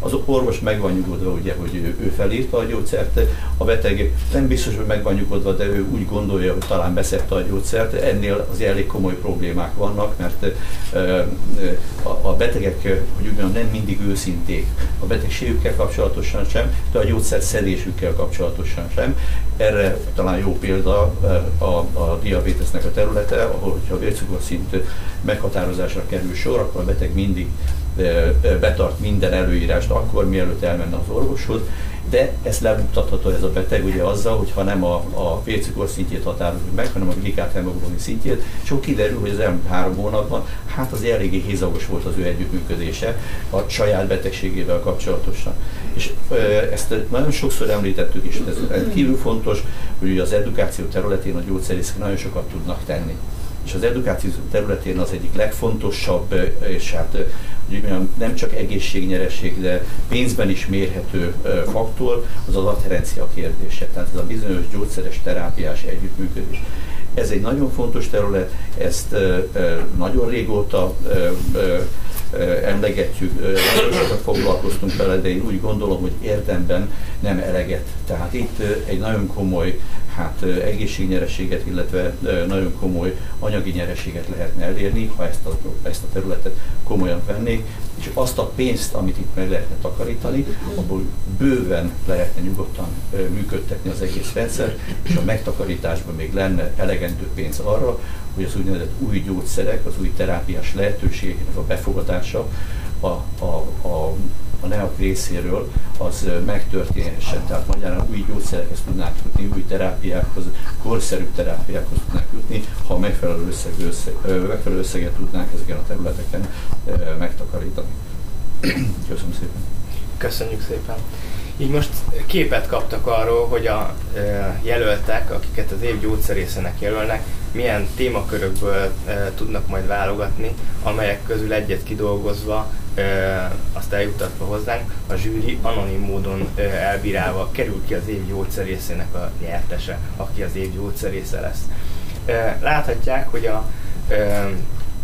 S9: az orvos meg van nyugodva, ugye, hogy ő, felírta a gyógyszert, a beteg nem biztos, hogy meg van nyugodva, de ő úgy gondolja, hogy talán beszedte a gyógyszert. Ennél az elég komoly problémák vannak, mert a betegek, hogy úgy mondjam, nem mindig őszinték a betegségükkel kapcsolatosan sem, de a gyógyszer szedésükkel kapcsolatosan sem. Erre talán jó példa a, a diabétesznek a területe, ahol, hogyha a vércukorszint meghatározásra kerül sor, akkor a beteg mindig betart minden előírást akkor, mielőtt elmenne az orvoshoz, de ez lemutatható ez a beteg ugye azzal, hogy ha nem a, a vércukor szintjét határozunk meg, hanem a glikát hemoglobin szintjét, és kiderül, hogy az elmúlt három hónapban hát az eléggé hézagos volt az ő együttműködése a saját betegségével kapcsolatosan. És ezt nagyon sokszor említettük is, ez kívül fontos, hogy az edukáció területén a gyógyszerészek nagyon sokat tudnak tenni és az edukáció területén az egyik legfontosabb, és hát nem csak egészségnyereség, de pénzben is mérhető faktor, az az adherencia kérdése, tehát ez a bizonyos gyógyszeres terápiás együttműködés. Ez egy nagyon fontos terület, ezt nagyon régóta emlegetjük, nagyon sokat foglalkoztunk vele, de én úgy gondolom, hogy érdemben nem eleget. Tehát itt egy nagyon komoly hát egészségnyereséget, illetve nagyon komoly anyagi nyereséget lehetne elérni, ha ezt a, ezt a területet komolyan vennék, és azt a pénzt, amit itt meg lehetne takarítani, abból bőven lehetne nyugodtan működtetni az egész rendszer, és a megtakarításban még lenne elegendő pénz arra, hogy az úgynevezett új gyógyszerek, az új terápiás lehetőségeknek a befogadása a, a, a a NEAK részéről az megtörténhessen. Tehát magyarán új gyógyszerekhez tudnák jutni, új terápiákhoz, korszerű terápiákhoz tudnák jutni, ha megfelelő, összeg, összeg, megfelelő összeget tudnánk ezeken a területeken megtakarítani. Köszönöm szépen.
S5: Köszönjük szépen. Így most képet kaptak arról, hogy a jelöltek, akiket az év gyógyszerészének jelölnek, milyen témakörökből tudnak majd válogatni, amelyek közül egyet kidolgozva azt eljutatva hozzánk, a zsűri anonim módon elbírálva kerül ki az év gyógyszerészének a nyertese, aki az év gyógyszerésze lesz. Láthatják, hogy a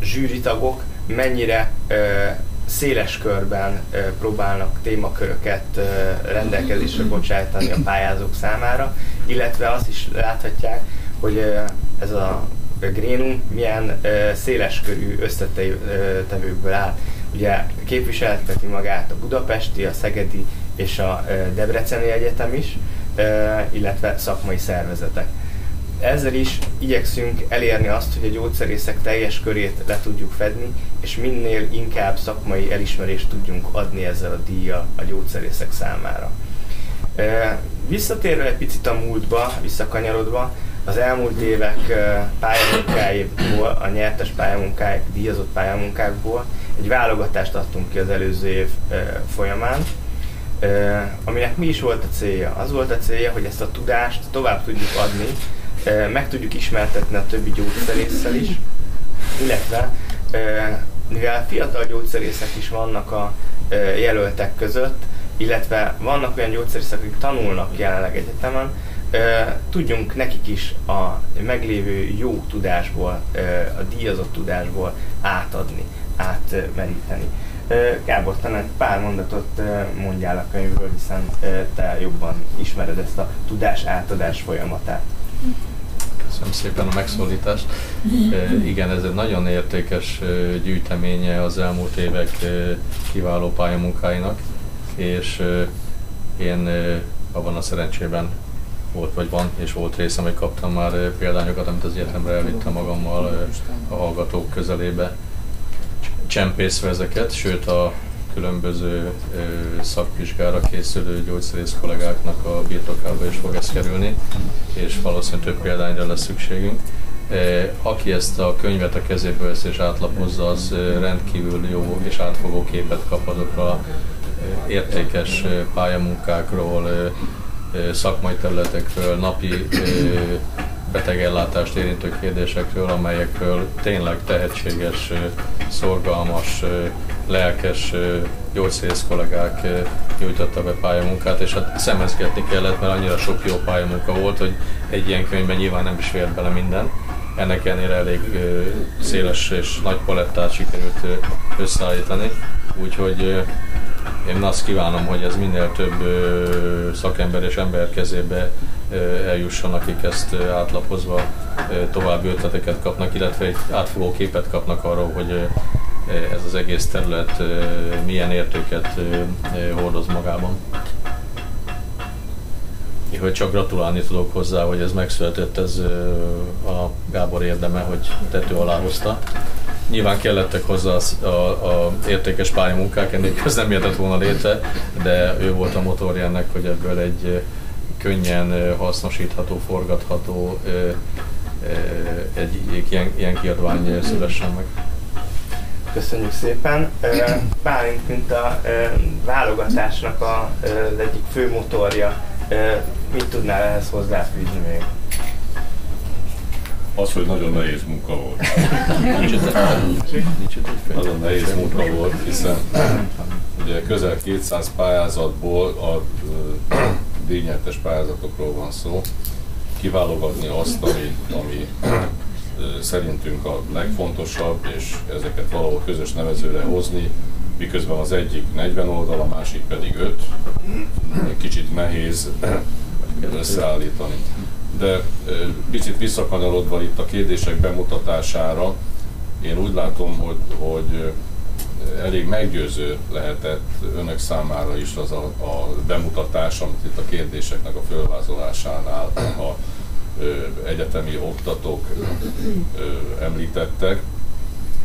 S5: zsűri tagok mennyire széles körben próbálnak témaköröket rendelkezésre bocsájtani a pályázók számára, illetve azt is láthatják, hogy ez a Grénum milyen széles körű összetevőkből áll. Ugye képviselteti magát a budapesti, a szegedi és a debreceni egyetem is, illetve szakmai szervezetek. Ezzel is igyekszünk elérni azt, hogy a gyógyszerészek teljes körét le tudjuk fedni, és minél inkább szakmai elismerést tudjunk adni ezzel a díjjal a gyógyszerészek számára. Visszatérve egy picit a múltba, visszakanyarodva, az elmúlt évek pályamunkáiból, a nyertes pályamunkáik, díjazott pályamunkákból egy válogatást adtunk ki az előző év folyamán, aminek mi is volt a célja? Az volt a célja, hogy ezt a tudást tovább tudjuk adni, meg tudjuk ismertetni a többi gyógyszerésszel is, illetve mivel fiatal gyógyszerészek is vannak a jelöltek között, illetve vannak olyan gyógyszerészek, akik tanulnak jelenleg egyetemen, tudjunk nekik is a meglévő jó tudásból, a díjazott tudásból átadni, átmeríteni. Gábor, talán egy pár mondatot mondjál a könyvről, hiszen te jobban ismered ezt a tudás átadás folyamatát.
S4: Köszönöm szépen a megszólítást. Igen, ez egy nagyon értékes gyűjteménye az elmúlt évek kiváló pályamunkáinak, és én abban a szerencsében volt, vagy van, és volt részem, hogy kaptam már példányokat, amit az egyetemre elvittem magammal a hallgatók közelébe csempészve ezeket, sőt a különböző szakvizsgára készülő gyógyszerész kollégáknak a birtokába is fog ez kerülni, és valószínűleg több példányra lesz szükségünk. Aki ezt a könyvet a kezéből vesz és átlapozza, az rendkívül jó és átfogó képet kap azokra értékes pályamunkákról, szakmai területekről, napi betegellátást érintő kérdésekről, amelyekről tényleg tehetséges, szorgalmas, lelkes gyógyszerész kollégák nyújtotta be pályamunkát, és hát szemezgetni kellett, mert annyira sok jó pályamunka volt, hogy egy ilyen könyvben nyilván nem is fért bele minden. Ennek ennél elég széles és nagy palettát sikerült összeállítani, úgyhogy én azt kívánom, hogy ez minél több szakember és ember kezébe eljusson, akik ezt átlapozva további ötleteket kapnak, illetve egy átfogó képet kapnak arról, hogy ez az egész terület milyen értéket hordoz magában. Hogy csak gratulálni tudok hozzá, hogy ez megszületett, ez a Gábor érdeme, hogy tető alá hozta. Nyilván kellettek hozzá a, a, a értékes pályamunkák, ennél ez nem jöhetett volna létre, de ő volt a motorja ennek, hogy ebből egy könnyen hasznosítható, forgatható egy ilyen, ilyen kiadvány szülessen meg.
S5: Köszönjük szépen. Bálint, mint a válogatásnak a, az egyik fő motorja, mit tudnál ehhez hozzáfűzni még?
S6: Az, hogy nagyon nehéz munka volt. nagyon nehéz munka volt, hiszen ugye közel 200 pályázatból a díjnyertes pályázatokról van szó, kiválogatni azt, ami, ami szerintünk a legfontosabb, és ezeket valahol közös nevezőre hozni, miközben az egyik 40 oldal, a másik pedig 5. Kicsit nehéz összeállítani. De picit visszakanyarodva itt a kérdések bemutatására, én úgy látom, hogy, hogy elég meggyőző lehetett önök számára is az a, a bemutatás, amit itt a kérdéseknek a fölvázolásánál a egyetemi oktatók említettek.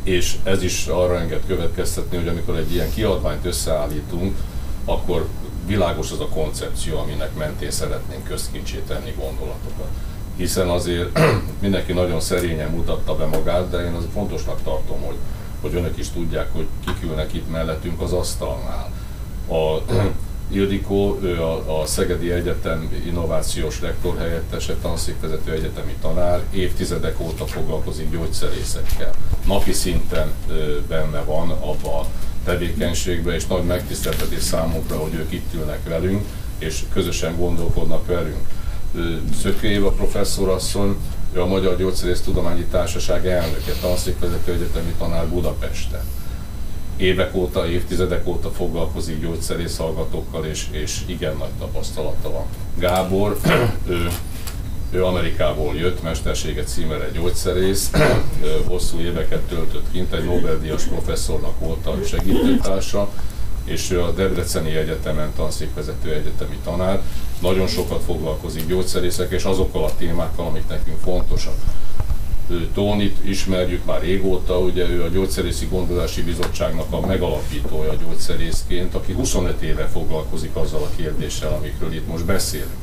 S6: És ez is arra enged következtetni, hogy amikor egy ilyen kiadványt összeállítunk, akkor világos az a koncepció, aminek mentén szeretnénk közkincsé tenni gondolatokat. Hiszen azért mindenki nagyon szerényen mutatta be magát, de én az fontosnak tartom, hogy hogy önök is tudják, hogy kik ülnek itt mellettünk az asztalnál. A Ildikó, ő a, a Szegedi Egyetem innovációs rektor helyettese, tanszékvezető egyetemi tanár, évtizedek óta foglalkozik gyógyszerészekkel. Napi szinten benne van abba a tevékenységbe, és nagy megtiszteltetés számunkra, hogy ők itt ülnek velünk, és közösen gondolkodnak velünk. Szökő Éva professzorasszony ő a Magyar Gyógyszerész Tudományi Társaság elnöke, tanszékvezető egyetemi tanár Budapesten. Évek óta, évtizedek óta foglalkozik gyógyszerész hallgatókkal, és, és igen nagy tapasztalata van. Gábor, ő, ő Amerikából jött, mesterséget címere gyógyszerész, hosszú éveket töltött kint, egy Nobel-díjas professzornak volt a segítőtársa, és ő a Debreceni Egyetemen tanszékvezető egyetemi tanár, nagyon sokat foglalkozik gyógyszerészek és azokkal a témákkal, amik nekünk fontosak. Tónit ismerjük már régóta, ugye ő a Gyógyszerészi Gondolási Bizottságnak a megalapítója gyógyszerészként, aki 25 éve foglalkozik azzal a kérdéssel, amikről itt most beszélünk.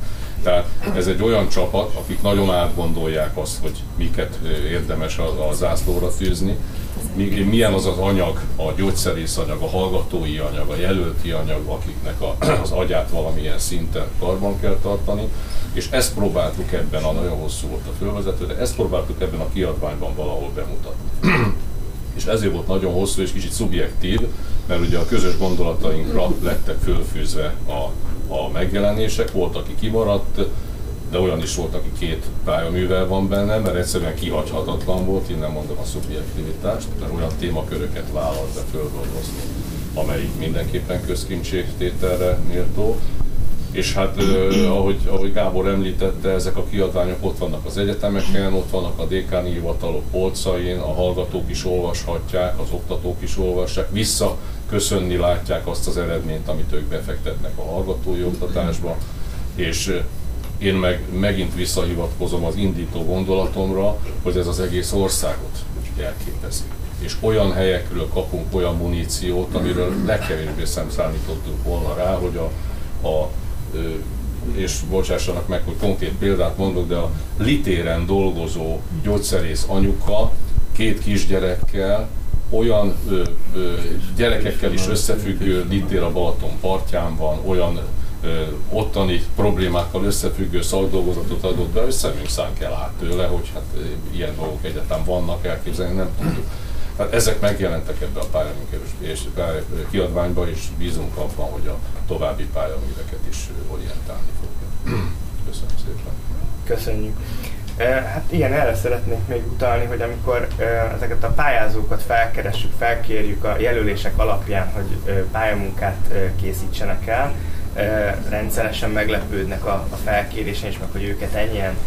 S6: Tehát ez egy olyan csapat, akik nagyon átgondolják azt, hogy miket érdemes a, a zászlóra fűzni, milyen az az anyag, a gyógyszerész anyag, a hallgatói anyag, a jelölti anyag, akiknek a, az agyát valamilyen szinten karban kell tartani, és ezt próbáltuk ebben, a nagyon hosszú volt a fölvezető, de ezt próbáltuk ebben a kiadványban valahol bemutatni. És ezért volt nagyon hosszú és kicsit szubjektív, mert ugye a közös gondolatainkra lettek fölfűzve a, a megjelenések, volt, aki kimaradt, de olyan is volt, aki két pályaművel van benne, mert egyszerűen kihagyhatatlan volt, innen mondom a szubjektivitást, mert olyan témaköröket vállalt be földolgozni, amelyik mindenképpen közkincségtételre méltó. És hát ahogy, ahogy Gábor említette, ezek a kiadványok ott vannak az egyetemeken, ott vannak a dékáni hivatalok polcain, a hallgatók is olvashatják, az oktatók is olvassák, vissza köszönni látják azt az eredményt, amit ők befektetnek a hallgatói oktatásba, és én meg megint visszahivatkozom az indító gondolatomra, hogy ez az egész országot jelképezi. És olyan helyekről kapunk olyan muníciót, amiről legkevésbé szemszállítottunk volna rá, hogy a, a és bocsássanak meg, hogy konkrét példát mondok, de a litéren dolgozó gyógyszerész anyuka két kisgyerekkel, olyan ö, ö, gyerekekkel is összefüggő litér a Balaton partján van, olyan ottani problémákkal összefüggő szakdolgozatot adott be, hogy szemünk szánk el át tőle, hogy hát ilyen dolgok egyetem vannak, elképzelni nem tudjuk. Hát ezek megjelentek ebbe a pályaműködés és kiadványba, és bízunk abban, hogy a további pályaműveket is orientálni fogja. Köszönöm szépen.
S5: Köszönjük. Hát igen, erre szeretnék még utalni, hogy amikor ezeket a pályázókat felkeressük, felkérjük a jelölések alapján, hogy pályamunkát készítsenek el, rendszeresen meglepődnek a, felkérésen is, meg hogy őket ennyien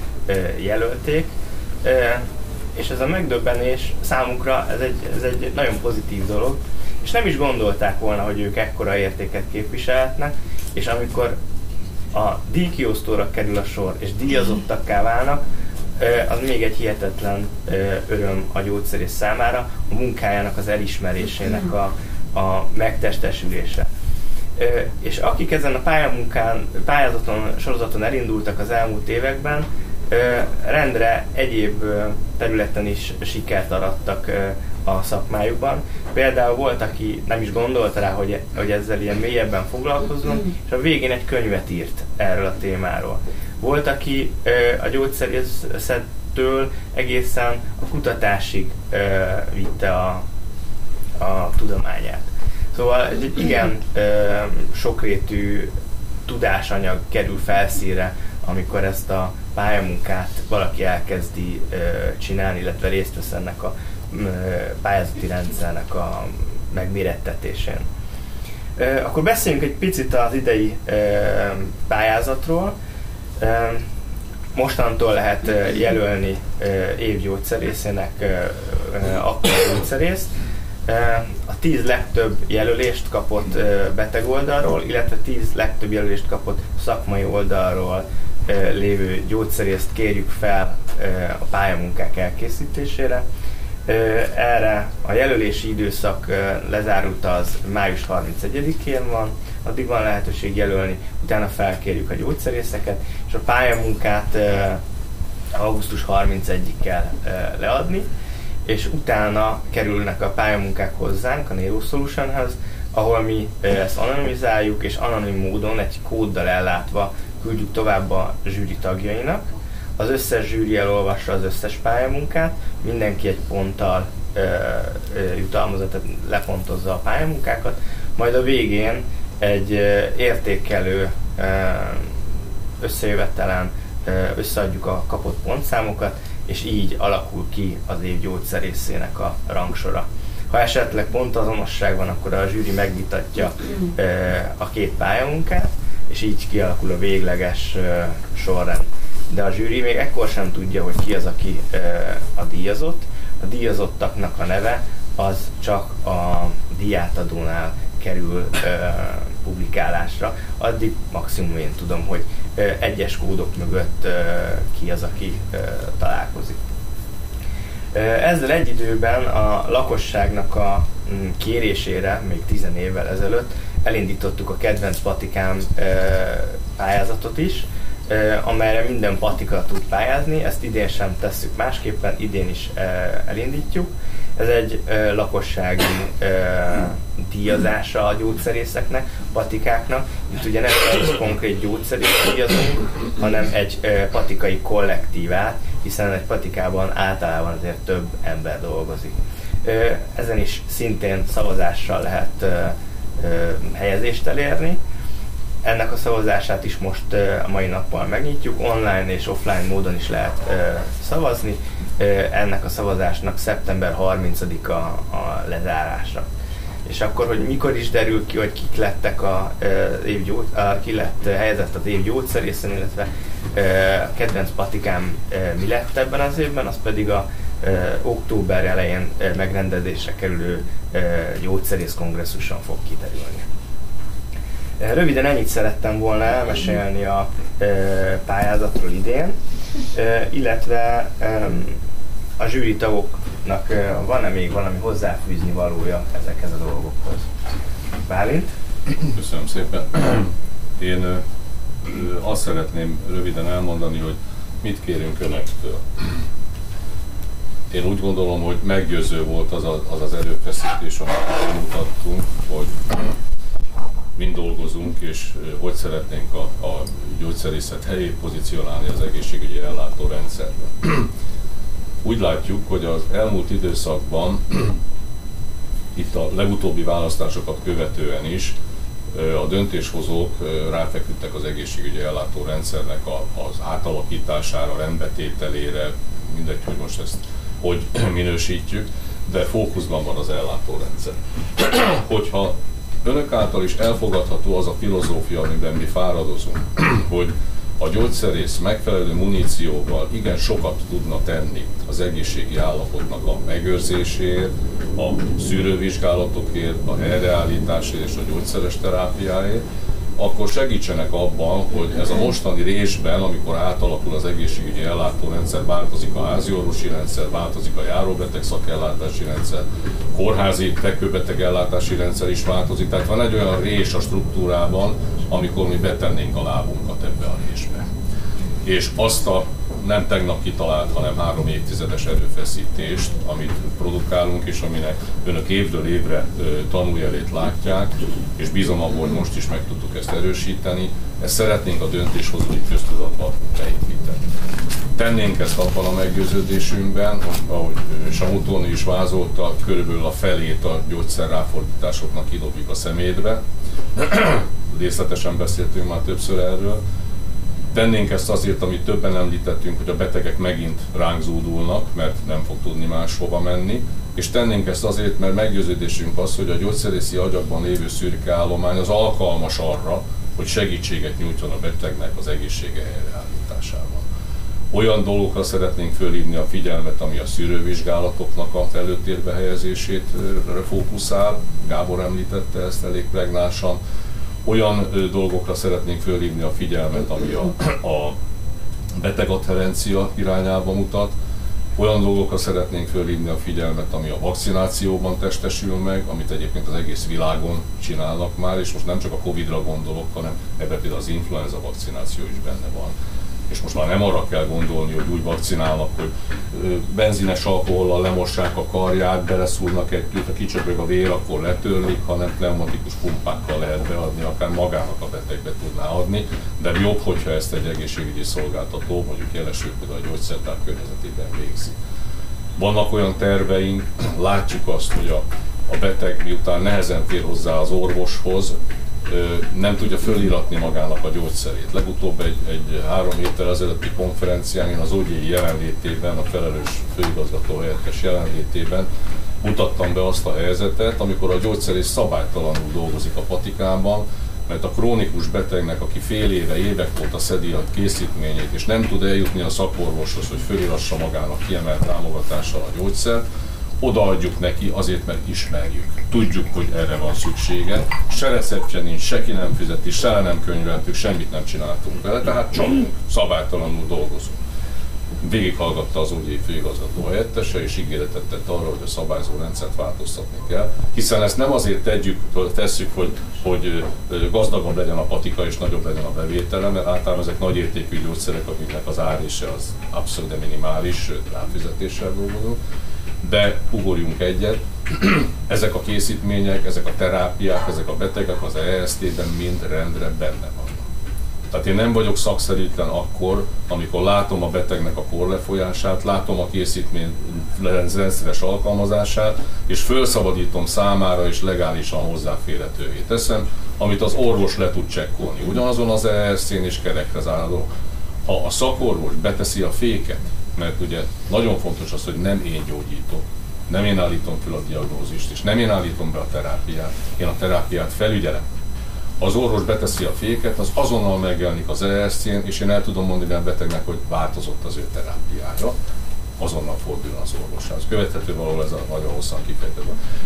S5: jelölték. És ez a megdöbbenés számunkra ez egy, ez egy nagyon pozitív dolog, és nem is gondolták volna, hogy ők ekkora értéket képviselhetnek, és amikor a díjkiosztóra kerül a sor, és díjazottakká válnak, az még egy hihetetlen öröm a gyógyszerész számára, a munkájának az elismerésének a, a megtestesülése. És akik ezen a pályamunkán, pályázaton, sorozaton elindultak az elmúlt években, rendre egyéb területen is sikert arattak a szakmájukban. Például volt, aki nem is gondolta rá, hogy, hogy ezzel ilyen mélyebben foglalkozzon, és a végén egy könyvet írt erről a témáról. Volt, aki a gyógyszerészettől egészen a kutatásig vitte a, a tudományát. Szóval egy igen sokrétű tudásanyag kerül felszíre, amikor ezt a pályamunkát valaki elkezdi csinálni, illetve részt vesz ennek a pályázati rendszernek a megmérettetésén. Akkor beszéljünk egy picit az idei pályázatról. Mostantól lehet jelölni évgyógyszerészének akkor gyógyszerészt. A tíz legtöbb jelölést kapott beteg oldalról, illetve tíz legtöbb jelölést kapott szakmai oldalról lévő gyógyszerészt kérjük fel a pályamunkák elkészítésére. Erre a jelölési időszak lezárult az május 31-én van, addig van lehetőség jelölni, utána felkérjük a gyógyszerészeket, és a pályamunkát augusztus 31-ig kell leadni és utána kerülnek a pályamunkák hozzánk, a Nero Solutionhez, ahol mi ezt anonimizáljuk, és anonim módon egy kóddal ellátva küldjük tovább a zsűri tagjainak. Az összes zsűri elolvassa az összes pályamunkát, mindenki egy ponttal ö, ö, jutalmazott, tehát lepontozza a pályamunkákat, majd a végén egy értékelő ö, összejövetelen összeadjuk a kapott pontszámokat, és így alakul ki az év gyógyszerészének a rangsora. Ha esetleg pontazonosság van, akkor a zsűri megvitatja a két pályamunkát, és így kialakul a végleges sorrend. De a zsűri még ekkor sem tudja, hogy ki az, aki a díjazott. A díjazottaknak a neve az csak a diátadónál kerül publikálásra. Addig maximum én tudom, hogy egyes kódok mögött ki az, aki találkozik. Ezzel egy időben a lakosságnak a mm, kérésére, még tizen évvel ezelőtt elindítottuk a kedvenc patikám pályázatot is. amelyre minden patika tud pályázni. Ezt idén sem tesszük másképpen, idén is elindítjuk. Ez egy lakossági díjazása a gyógyszerészeknek, patikáknak. Itt ugye nem egy konkrét gyógyszerész díjazunk, hanem egy patikai kollektívát, hiszen egy patikában általában azért több ember dolgozik. Ezen is szintén szavazással lehet helyezést elérni. Ennek a szavazását is most a mai nappal megnyitjuk, online és offline módon is lehet szavazni. Ennek a szavazásnak szeptember 30-a a lezárása. És akkor, hogy mikor is derül ki, hogy kik lettek a, év gyógy, a ki lett helyezett az év gyógyszerészen, illetve a kedvenc patikám mi lett ebben az évben, az pedig a október elején megrendezésre kerülő gyógyszerész kongresszuson fog kiderülni. Röviden ennyit szerettem volna elmesélni a pályázatról idén, illetve a zsűri tagoknak van-e még valami hozzáfűzni valója ezekhez a dolgokhoz? Bálint?
S6: Köszönöm szépen. Én azt szeretném röviden elmondani, hogy mit kérünk Önöktől. Én úgy gondolom, hogy meggyőző volt az a, az, az erőfeszítés, amit mutattunk, hogy mind dolgozunk, és hogy szeretnénk a, a gyógyszerészet helyét pozícionálni az egészségügyi ellátórendszerben. Úgy látjuk, hogy az elmúlt időszakban, itt a legutóbbi választásokat követően is, a döntéshozók ráfeküdtek az egészségügyi ellátórendszernek az átalakítására, rendbetételére, mindegy, hogy most ezt hogy minősítjük, de fókuszban van az ellátórendszer. Hogyha önök által is elfogadható az a filozófia, amiben mi fáradozunk, hogy a gyógyszerész megfelelő munícióval igen sokat tudna tenni az egészségi állapotnak a megőrzéséért, a szűrővizsgálatokért, a helyreállításért és a gyógyszeres terápiáért, akkor segítsenek abban, hogy ez a mostani résben, amikor átalakul az egészségügyi ellátórendszer, változik a háziorvosi rendszer, változik a járóbeteg szakellátási rendszer, kórházi tekőbeteg ellátási rendszer is változik, tehát van egy olyan rés a struktúrában, amikor mi betennénk a lábunkat ebbe a résbe. És azt a nem tegnap kitalált, hanem három évtizedes erőfeszítést, amit produkálunk, és aminek önök évről évre tanuljelét látják, és bízom abban, hogy most is meg tudtuk ezt erősíteni, ezt szeretnénk a döntéshozói köztudatba beépíteni. Tennénk ezt abban a meggyőződésünkben, ahogy Samutóni is vázolta, körülbelül a felét a gyógyszerráfordításoknak kidobjuk a szemétbe. Részletesen beszéltünk már többször erről, Tennénk ezt azért, amit többen említettünk, hogy a betegek megint ránk zúdulnak, mert nem fog tudni máshova menni, és tennénk ezt azért, mert meggyőződésünk az, hogy a gyógyszerészi agyakban lévő szürkeállomány az alkalmas arra, hogy segítséget nyújtson a betegnek az egészsége helyreállításában. Olyan dolgokra szeretnénk fölhívni a figyelmet, ami a szűrővizsgálatoknak a előtérbe helyezését fókuszál. Gábor említette ezt elég pregnánsan olyan dolgokra szeretnénk fölhívni a figyelmet, ami a, a betegadherencia irányába mutat, olyan dolgokra szeretnénk fölhívni a figyelmet, ami a vakcinációban testesül meg, amit egyébként az egész világon csinálnak már, és most nem csak a Covid-ra gondolok, hanem ebben például az influenza vakcináció is benne van és most már nem arra kell gondolni, hogy úgy vakcinálnak, hogy benzines alkohollal lemossák a karját, beleszúrnak egy ha kicsöpög a vér, akkor letörlik, hanem pneumatikus pumpákkal lehet beadni, akár magának a betegbe tudná adni, de jobb, hogyha ezt egy egészségügyi szolgáltató, mondjuk jelesül például a gyógyszertár környezetében végzi. Vannak olyan terveink, látjuk azt, hogy a, a beteg miután nehezen fér hozzá az orvoshoz, nem tudja föliratni magának a gyógyszerét. Legutóbb egy, egy három héttel ezelőtti konferencián én az OGI jelenlétében, a felelős főigazgató helyettes jelenlétében mutattam be azt a helyzetet, amikor a gyógyszerész szabálytalanul dolgozik a patikában, mert a krónikus betegnek, aki fél éve, évek óta szedi a készítményét, és nem tud eljutni a szakorvoshoz, hogy fölirassa magának kiemelt támogatással a gyógyszert, odaadjuk neki azért, mert ismerjük. Tudjuk, hogy erre van szüksége. Se receptje nincs, seki nem fizeti, se nem könyveltük, semmit nem csináltunk vele, tehát csak szabálytalanul dolgozunk. végighallgatta az úgyi főigazgató helyettese, és ígéretet tett arra, hogy a szabályzó rendszert változtatni kell. Hiszen ezt nem azért tegyük, tesszük, hogy, hogy gazdagabb legyen a patika és nagyobb legyen a bevétele, mert általában ezek nagy értékű gyógyszerek, amiknek az árése az abszolút minimális, ráfizetéssel dolgozunk. De ugorjunk egyet, ezek a készítmények, ezek a terápiák, ezek a betegek az EST-ben mind rendre benne van. Tehát én nem vagyok szakszerűtlen akkor, amikor látom a betegnek a korlefolyását, látom a készítmény rendszeres alkalmazását, és felszabadítom számára és legálisan hozzáférhetővé teszem, amit az orvos le tud csekkolni. Ugyanazon az ERC-n is kerekre záró. Ha a szakorvos beteszi a féket, mert ugye nagyon fontos az, hogy nem én gyógyítok, nem én állítom fel a diagnózist, és nem én állítom be a terápiát, én a terápiát felügyelem. Az orvos beteszi a féket, az azonnal megjelenik az ERC-n, és én el tudom mondani a betegnek, hogy változott az ő terápiája, azonnal fordul az orvoshoz. Követhető valahol ez a nagyon hosszan kifejtve.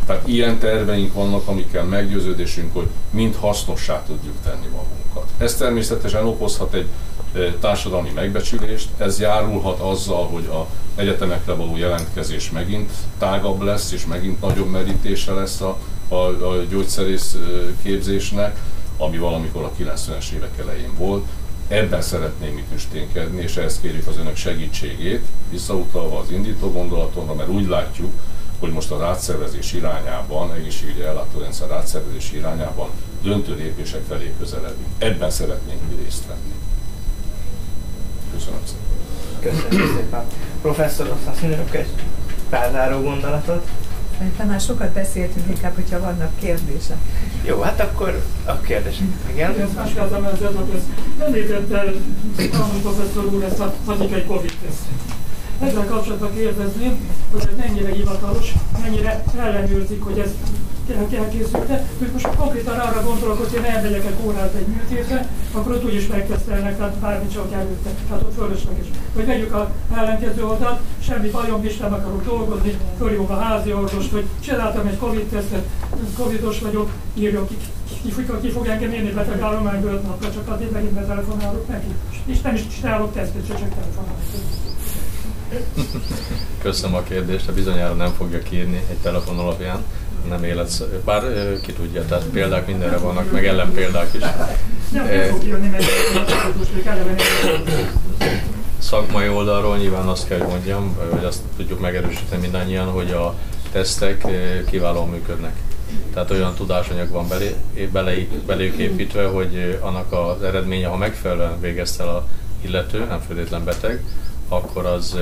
S6: Tehát ilyen terveink vannak, amikkel meggyőződésünk, hogy mind hasznossá tudjuk tenni magunkat. Ez természetesen okozhat egy e, társadalmi megbecsülést, ez járulhat azzal, hogy a egyetemekre való jelentkezés megint tágabb lesz, és megint nagyobb merítése lesz a, a, a gyógyszerész e, képzésnek, ami valamikor a 90-es évek elején volt. Ebben szeretném itt üsténkedni, és ehhez kérjük az önök segítségét, visszautalva az indító gondolatomra, mert úgy látjuk, hogy most az átszervezés irányában, egészségügyi ellátórendszer átszervezés irányában döntő lépések felé közeledünk. Ebben szeretnénk mi részt venni. Köszönöm
S5: szépen. Köszönöm szépen. Professzor, azt egy pár gondolatot.
S7: Már sokat beszéltünk, inkább, hogyha vannak kérdések.
S5: Jó, hát akkor a kérdés. Igen?
S10: Azt kezdem el az Említette a professzor úr ezt a egy Covid-teszt. Ezzel kapcsolatban kérdezném, hogy ez mennyire hivatalos, mennyire ellenőrzik, hogy ez elkészült-e. Hogy most konkrétan arra gondolok, hogy én elmegyek egy órát egy műtétre, akkor ott úgyis megtesztelnek, tehát bármi csak előtte, tehát ott fölösleges. Hogy vegyük a ellenkező oldalt, semmi bajom is nem akarok dolgozni, fölhívom a házi orvost, hogy csináltam egy Covid-tesztet, Covidos vagyok, írjon ki, ki, ki, ki fog engem érni beteg állományból 5 napra, csak addig megint betelefonálok neki. És nem is csinálok tesztet, csak telefonálok.
S4: Köszönöm a kérdést, bizonyára nem fogja kérni egy telefon alapján, nem élet, bár ki tudja, tehát példák mindenre vannak, meg ellenpéldák is. Szakmai oldalról nyilván azt kell, hogy mondjam, hogy azt tudjuk megerősíteni mindannyian, hogy a tesztek kiválóan működnek. Tehát olyan tudásanyag van belé, bele, beléjük építve, hogy annak az eredménye, ha megfelelően végezte a illető, nem feltétlen beteg, akkor az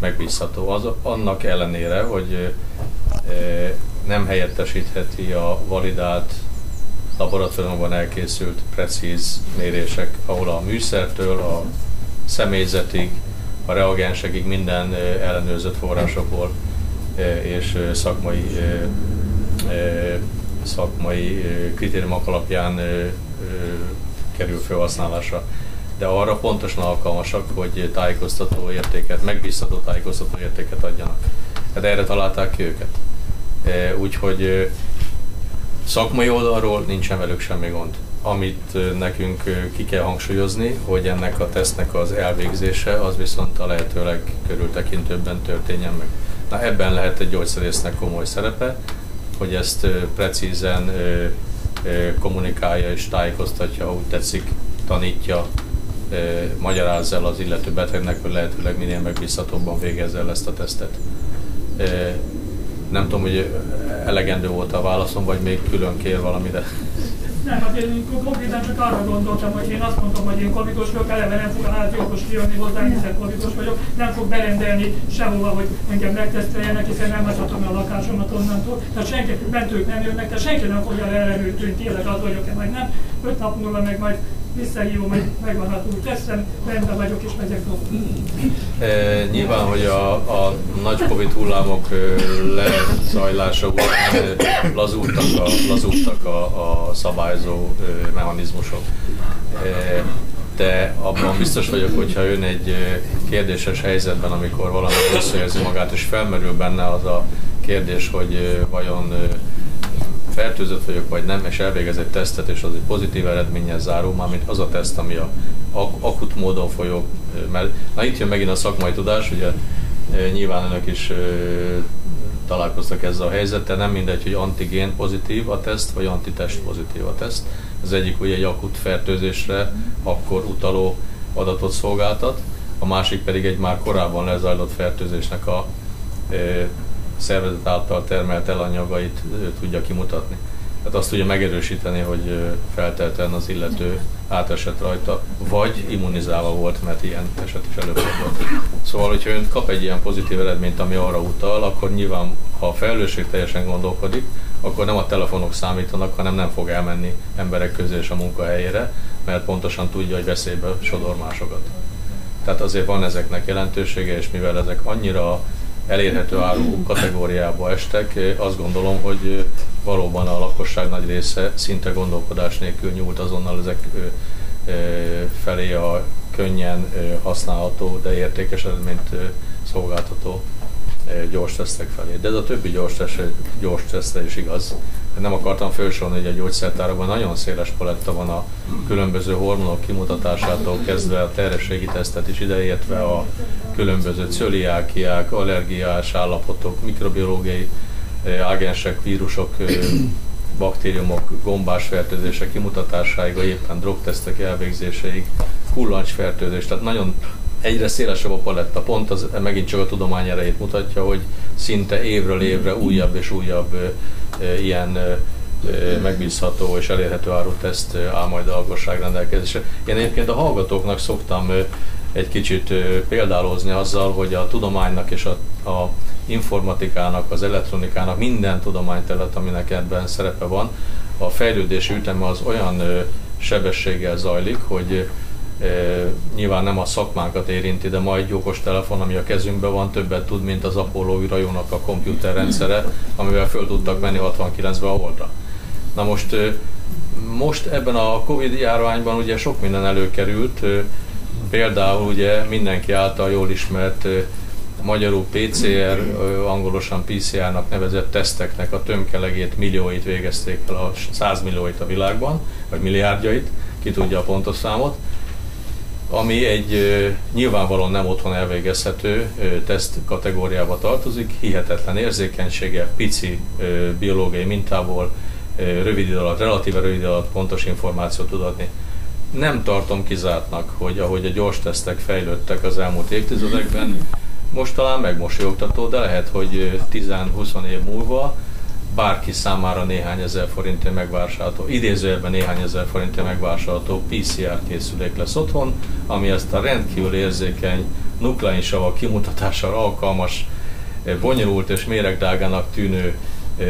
S4: megbízható. Az, annak ellenére, hogy nem helyettesítheti a validált laboratóriumban elkészült precíz mérések, ahol a műszertől a személyzetig, a reagensekig minden ellenőrzött forrásokból és szakmai, szakmai kritériumok alapján kerül felhasználásra de arra pontosan alkalmasak, hogy tájékoztató értéket, megbízható tájékoztató értéket adjanak. Tehát erre találták ki őket. E, úgyhogy e, szakmai oldalról nincsen velük semmi gond. Amit e, nekünk ki kell hangsúlyozni, hogy ennek a tesznek az elvégzése az viszont a lehetőleg körültekintőbben történjen meg. Na ebben lehet egy gyógyszerésznek komoly szerepe, hogy ezt precízen kommunikálja és tájékoztatja, úgy tetszik, tanítja, magyarázza el az illető betegnek, hogy lehetőleg minél megbízhatóbban végezze el ezt a tesztet. Nem tudom, hogy elegendő volt a válaszom, vagy még külön kér valamire.
S10: Nem, hát én konkrétan csak arra gondoltam, hogy én azt mondtam, hogy én covidos vagyok, eleve nem fog a házi orvos kijönni hozzá, hiszen covidos vagyok, nem fog berendelni sehova, hogy engem megteszteljenek, hiszen nem adhatom a lakásomat onnantól. Tehát senki, mentők nem jönnek, tehát senki nem fogja ellenőrizni, tényleg az vagyok-e, vagy nem. Öt nap múlva meg majd visszahívom, hogy megvan túl teszem, rendben vagyok és megyek
S4: E, nyilván, hogy a, a nagy Covid hullámok lezajlása után lazultak a, lazultak a, a szabályzó mechanizmusok. E, de abban biztos vagyok, hogyha ön egy kérdéses helyzetben, amikor valami összeérzi magát, és felmerül benne az a kérdés, hogy vajon fertőzött vagyok, vagy nem, és elvégez egy tesztet, és az egy pozitív eredménnyel zárul, mármint az a teszt, ami a ak- akut módon folyó, mert na itt jön megint a szakmai tudás, ugye nyilván önök is találkoztak ezzel a helyzettel, nem mindegy, hogy antigén pozitív a teszt, vagy antitest pozitív a teszt. Az egyik ugye egy akut fertőzésre akkor utaló adatot szolgáltat, a másik pedig egy már korábban lezajlott fertőzésnek a szervezet által termelt elanyagait tudja kimutatni. Tehát azt tudja megerősíteni, hogy feltelten az illető átesett rajta, vagy immunizálva volt, mert ilyen eset is előfordult. Szóval, hogyha ön kap egy ilyen pozitív eredményt, ami arra utal, akkor nyilván, ha a felelősség teljesen gondolkodik, akkor nem a telefonok számítanak, hanem nem fog elmenni emberek közé és a munkahelyére, mert pontosan tudja, hogy veszélybe sodor másokat. Tehát azért van ezeknek jelentősége, és mivel ezek annyira elérhető áru kategóriába estek, azt gondolom, hogy valóban a lakosság nagy része szinte gondolkodás nélkül nyúlt azonnal ezek felé a könnyen használható, de értékes eredményt szolgáltató gyors tesztek felé. De ez a többi gyors, teszt, gyors tesztre is igaz. Nem akartam felsorolni, hogy a gyógyszertárakban nagyon széles paletta van a különböző hormonok kimutatásától kezdve a terhességi tesztet is ideértve a különböző cöliákiák, allergiás állapotok, mikrobiológiai ágensek, vírusok, baktériumok, gombás fertőzések kimutatásáig, vagy éppen drogtesztek elvégzéséig, kullancsfertőzés, tehát nagyon egyre szélesebb a paletta, pont az megint csak a tudomány erejét mutatja, hogy szinte évről évre újabb és újabb e, ilyen e, megbízható és elérhető áruteszt áll majd a lakosság rendelkezésre. Én egyébként a hallgatóknak szoktam egy kicsit példálozni azzal, hogy a tudománynak és a, a informatikának, az elektronikának minden tudományterület, aminek ebben szerepe van, a fejlődési üteme az olyan sebességgel zajlik, hogy nyilván nem a szakmánkat érinti, de majd okos telefon, ami a kezünkben van, többet tud, mint az Apollo űrajónak a komputerrendszere, amivel föl tudtak menni 69-ben a Holdra. Na most, most ebben a Covid járványban ugye sok minden előkerült, például ugye mindenki által jól ismert magyarul PCR, angolosan PCR-nak nevezett teszteknek a tömkelegét, millióit végezték el, a 100 millióit a világban, vagy milliárdjait, ki tudja a pontos számot ami egy nyilvánvalóan nem otthon elvégezhető teszt kategóriába tartozik, hihetetlen érzékenysége, pici biológiai mintából rövid idő alatt, relatíve rövid idő alatt pontos információt tud adni. Nem tartom kizártnak, hogy ahogy a gyors tesztek fejlődtek az elmúlt évtizedekben, most talán megmosolyogtató, de lehet, hogy 10-20 év múlva bárki számára néhány ezer forintért megvásárolható, idézőjelben néhány ezer forintért megvásárolható PCR készülék lesz otthon, ami ezt a rendkívül érzékeny nukleinsavak kimutatására alkalmas, eh, bonyolult és méregdágának tűnő eh,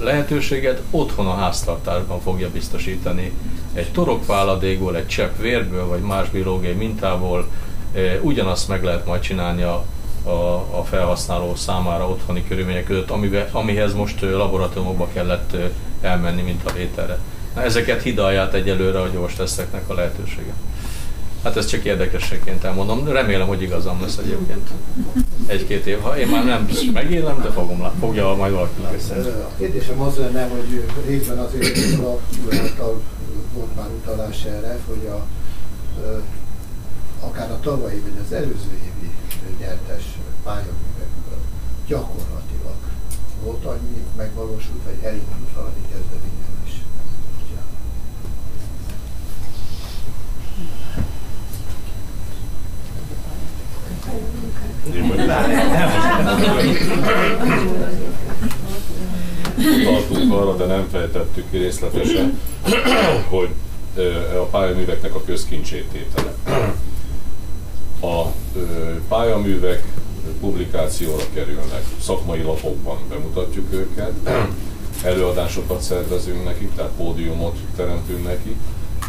S4: lehetőséget otthon a háztartásban fogja biztosítani. Egy torokváladékból, egy csepp vérből vagy más biológiai mintából eh, ugyanazt meg lehet majd csinálni a a, a felhasználó számára otthoni körülmények között, amivel, amihez most laboratóriumokba kellett elmenni, mint a vételre. Na, ezeket hidalják egyelőre a gyors teszteknek a lehetősége. Hát ez csak érdekességként elmondom. Remélem, hogy igazam lesz egyébként. Egy-két év. Ha én már nem megélem, de fogom lá- fogja majd valaki
S11: A kérdésem az lenne, hogy részben azért által volt már utalás erre, hogy a, akár a tavalyi vagy az előző évi nyertes pályaművekből gyakorlatilag volt annyi megvalósult, vagy elindult valami kezdeményezés?
S6: Tartunk arra, de nem fejtettük ki részletesen, hogy a pályaműveknek a közkincsét tétele. A pályaművek publikációra kerülnek, szakmai lapokban bemutatjuk őket, előadásokat szervezünk nekik, tehát pódiumot teremtünk neki,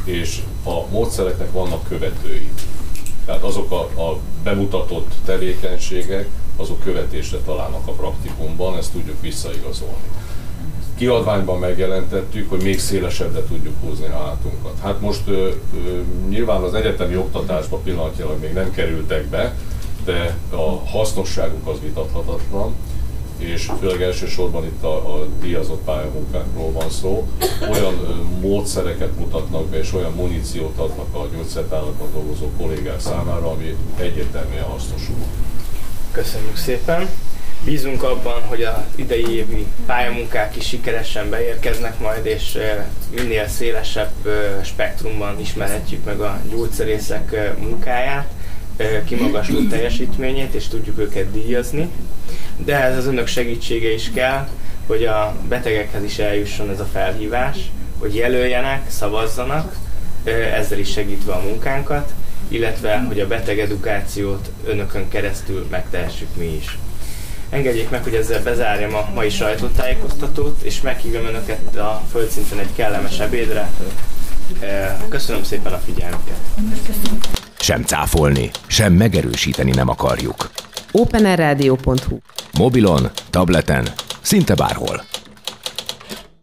S6: és a módszereknek vannak követői. Tehát azok a, a bemutatott tevékenységek, azok követésre találnak a praktikumban, ezt tudjuk visszaigazolni. Kiadványban megjelentettük, hogy még szélesebbre tudjuk húzni a hátunkat. Hát most ö, ö, nyilván az egyetemi oktatásba pillanatnyilag még nem kerültek be, de a hasznosságuk az vitathatatlan. és főleg elsősorban itt a, a díjazott pályamunkákról van szó, olyan módszereket mutatnak be, és olyan muníciót adnak a gyógyszertárlatban dolgozó kollégák számára, ami egyértelműen hasznos.
S5: Köszönjük szépen! Bízunk abban, hogy az idei évi pályamunkák is sikeresen beérkeznek majd, és minél szélesebb spektrumban ismerhetjük meg a gyógyszerészek munkáját, kimagasló teljesítményét, és tudjuk őket díjazni. De ez az önök segítsége is kell, hogy a betegekhez is eljusson ez a felhívás, hogy jelöljenek, szavazzanak, ezzel is segítve a munkánkat, illetve hogy a beteg edukációt önökön keresztül megtehessük mi is. Engedjék meg, hogy ezzel bezárjam a mai sajtótájékoztatót, és meghívom Önöket a földszinten egy kellemes ebédre. Köszönöm szépen a figyelmüket!
S1: Sem cáfolni, sem megerősíteni nem akarjuk.
S2: openerradio.hu
S1: Mobilon, tableten, szinte bárhol.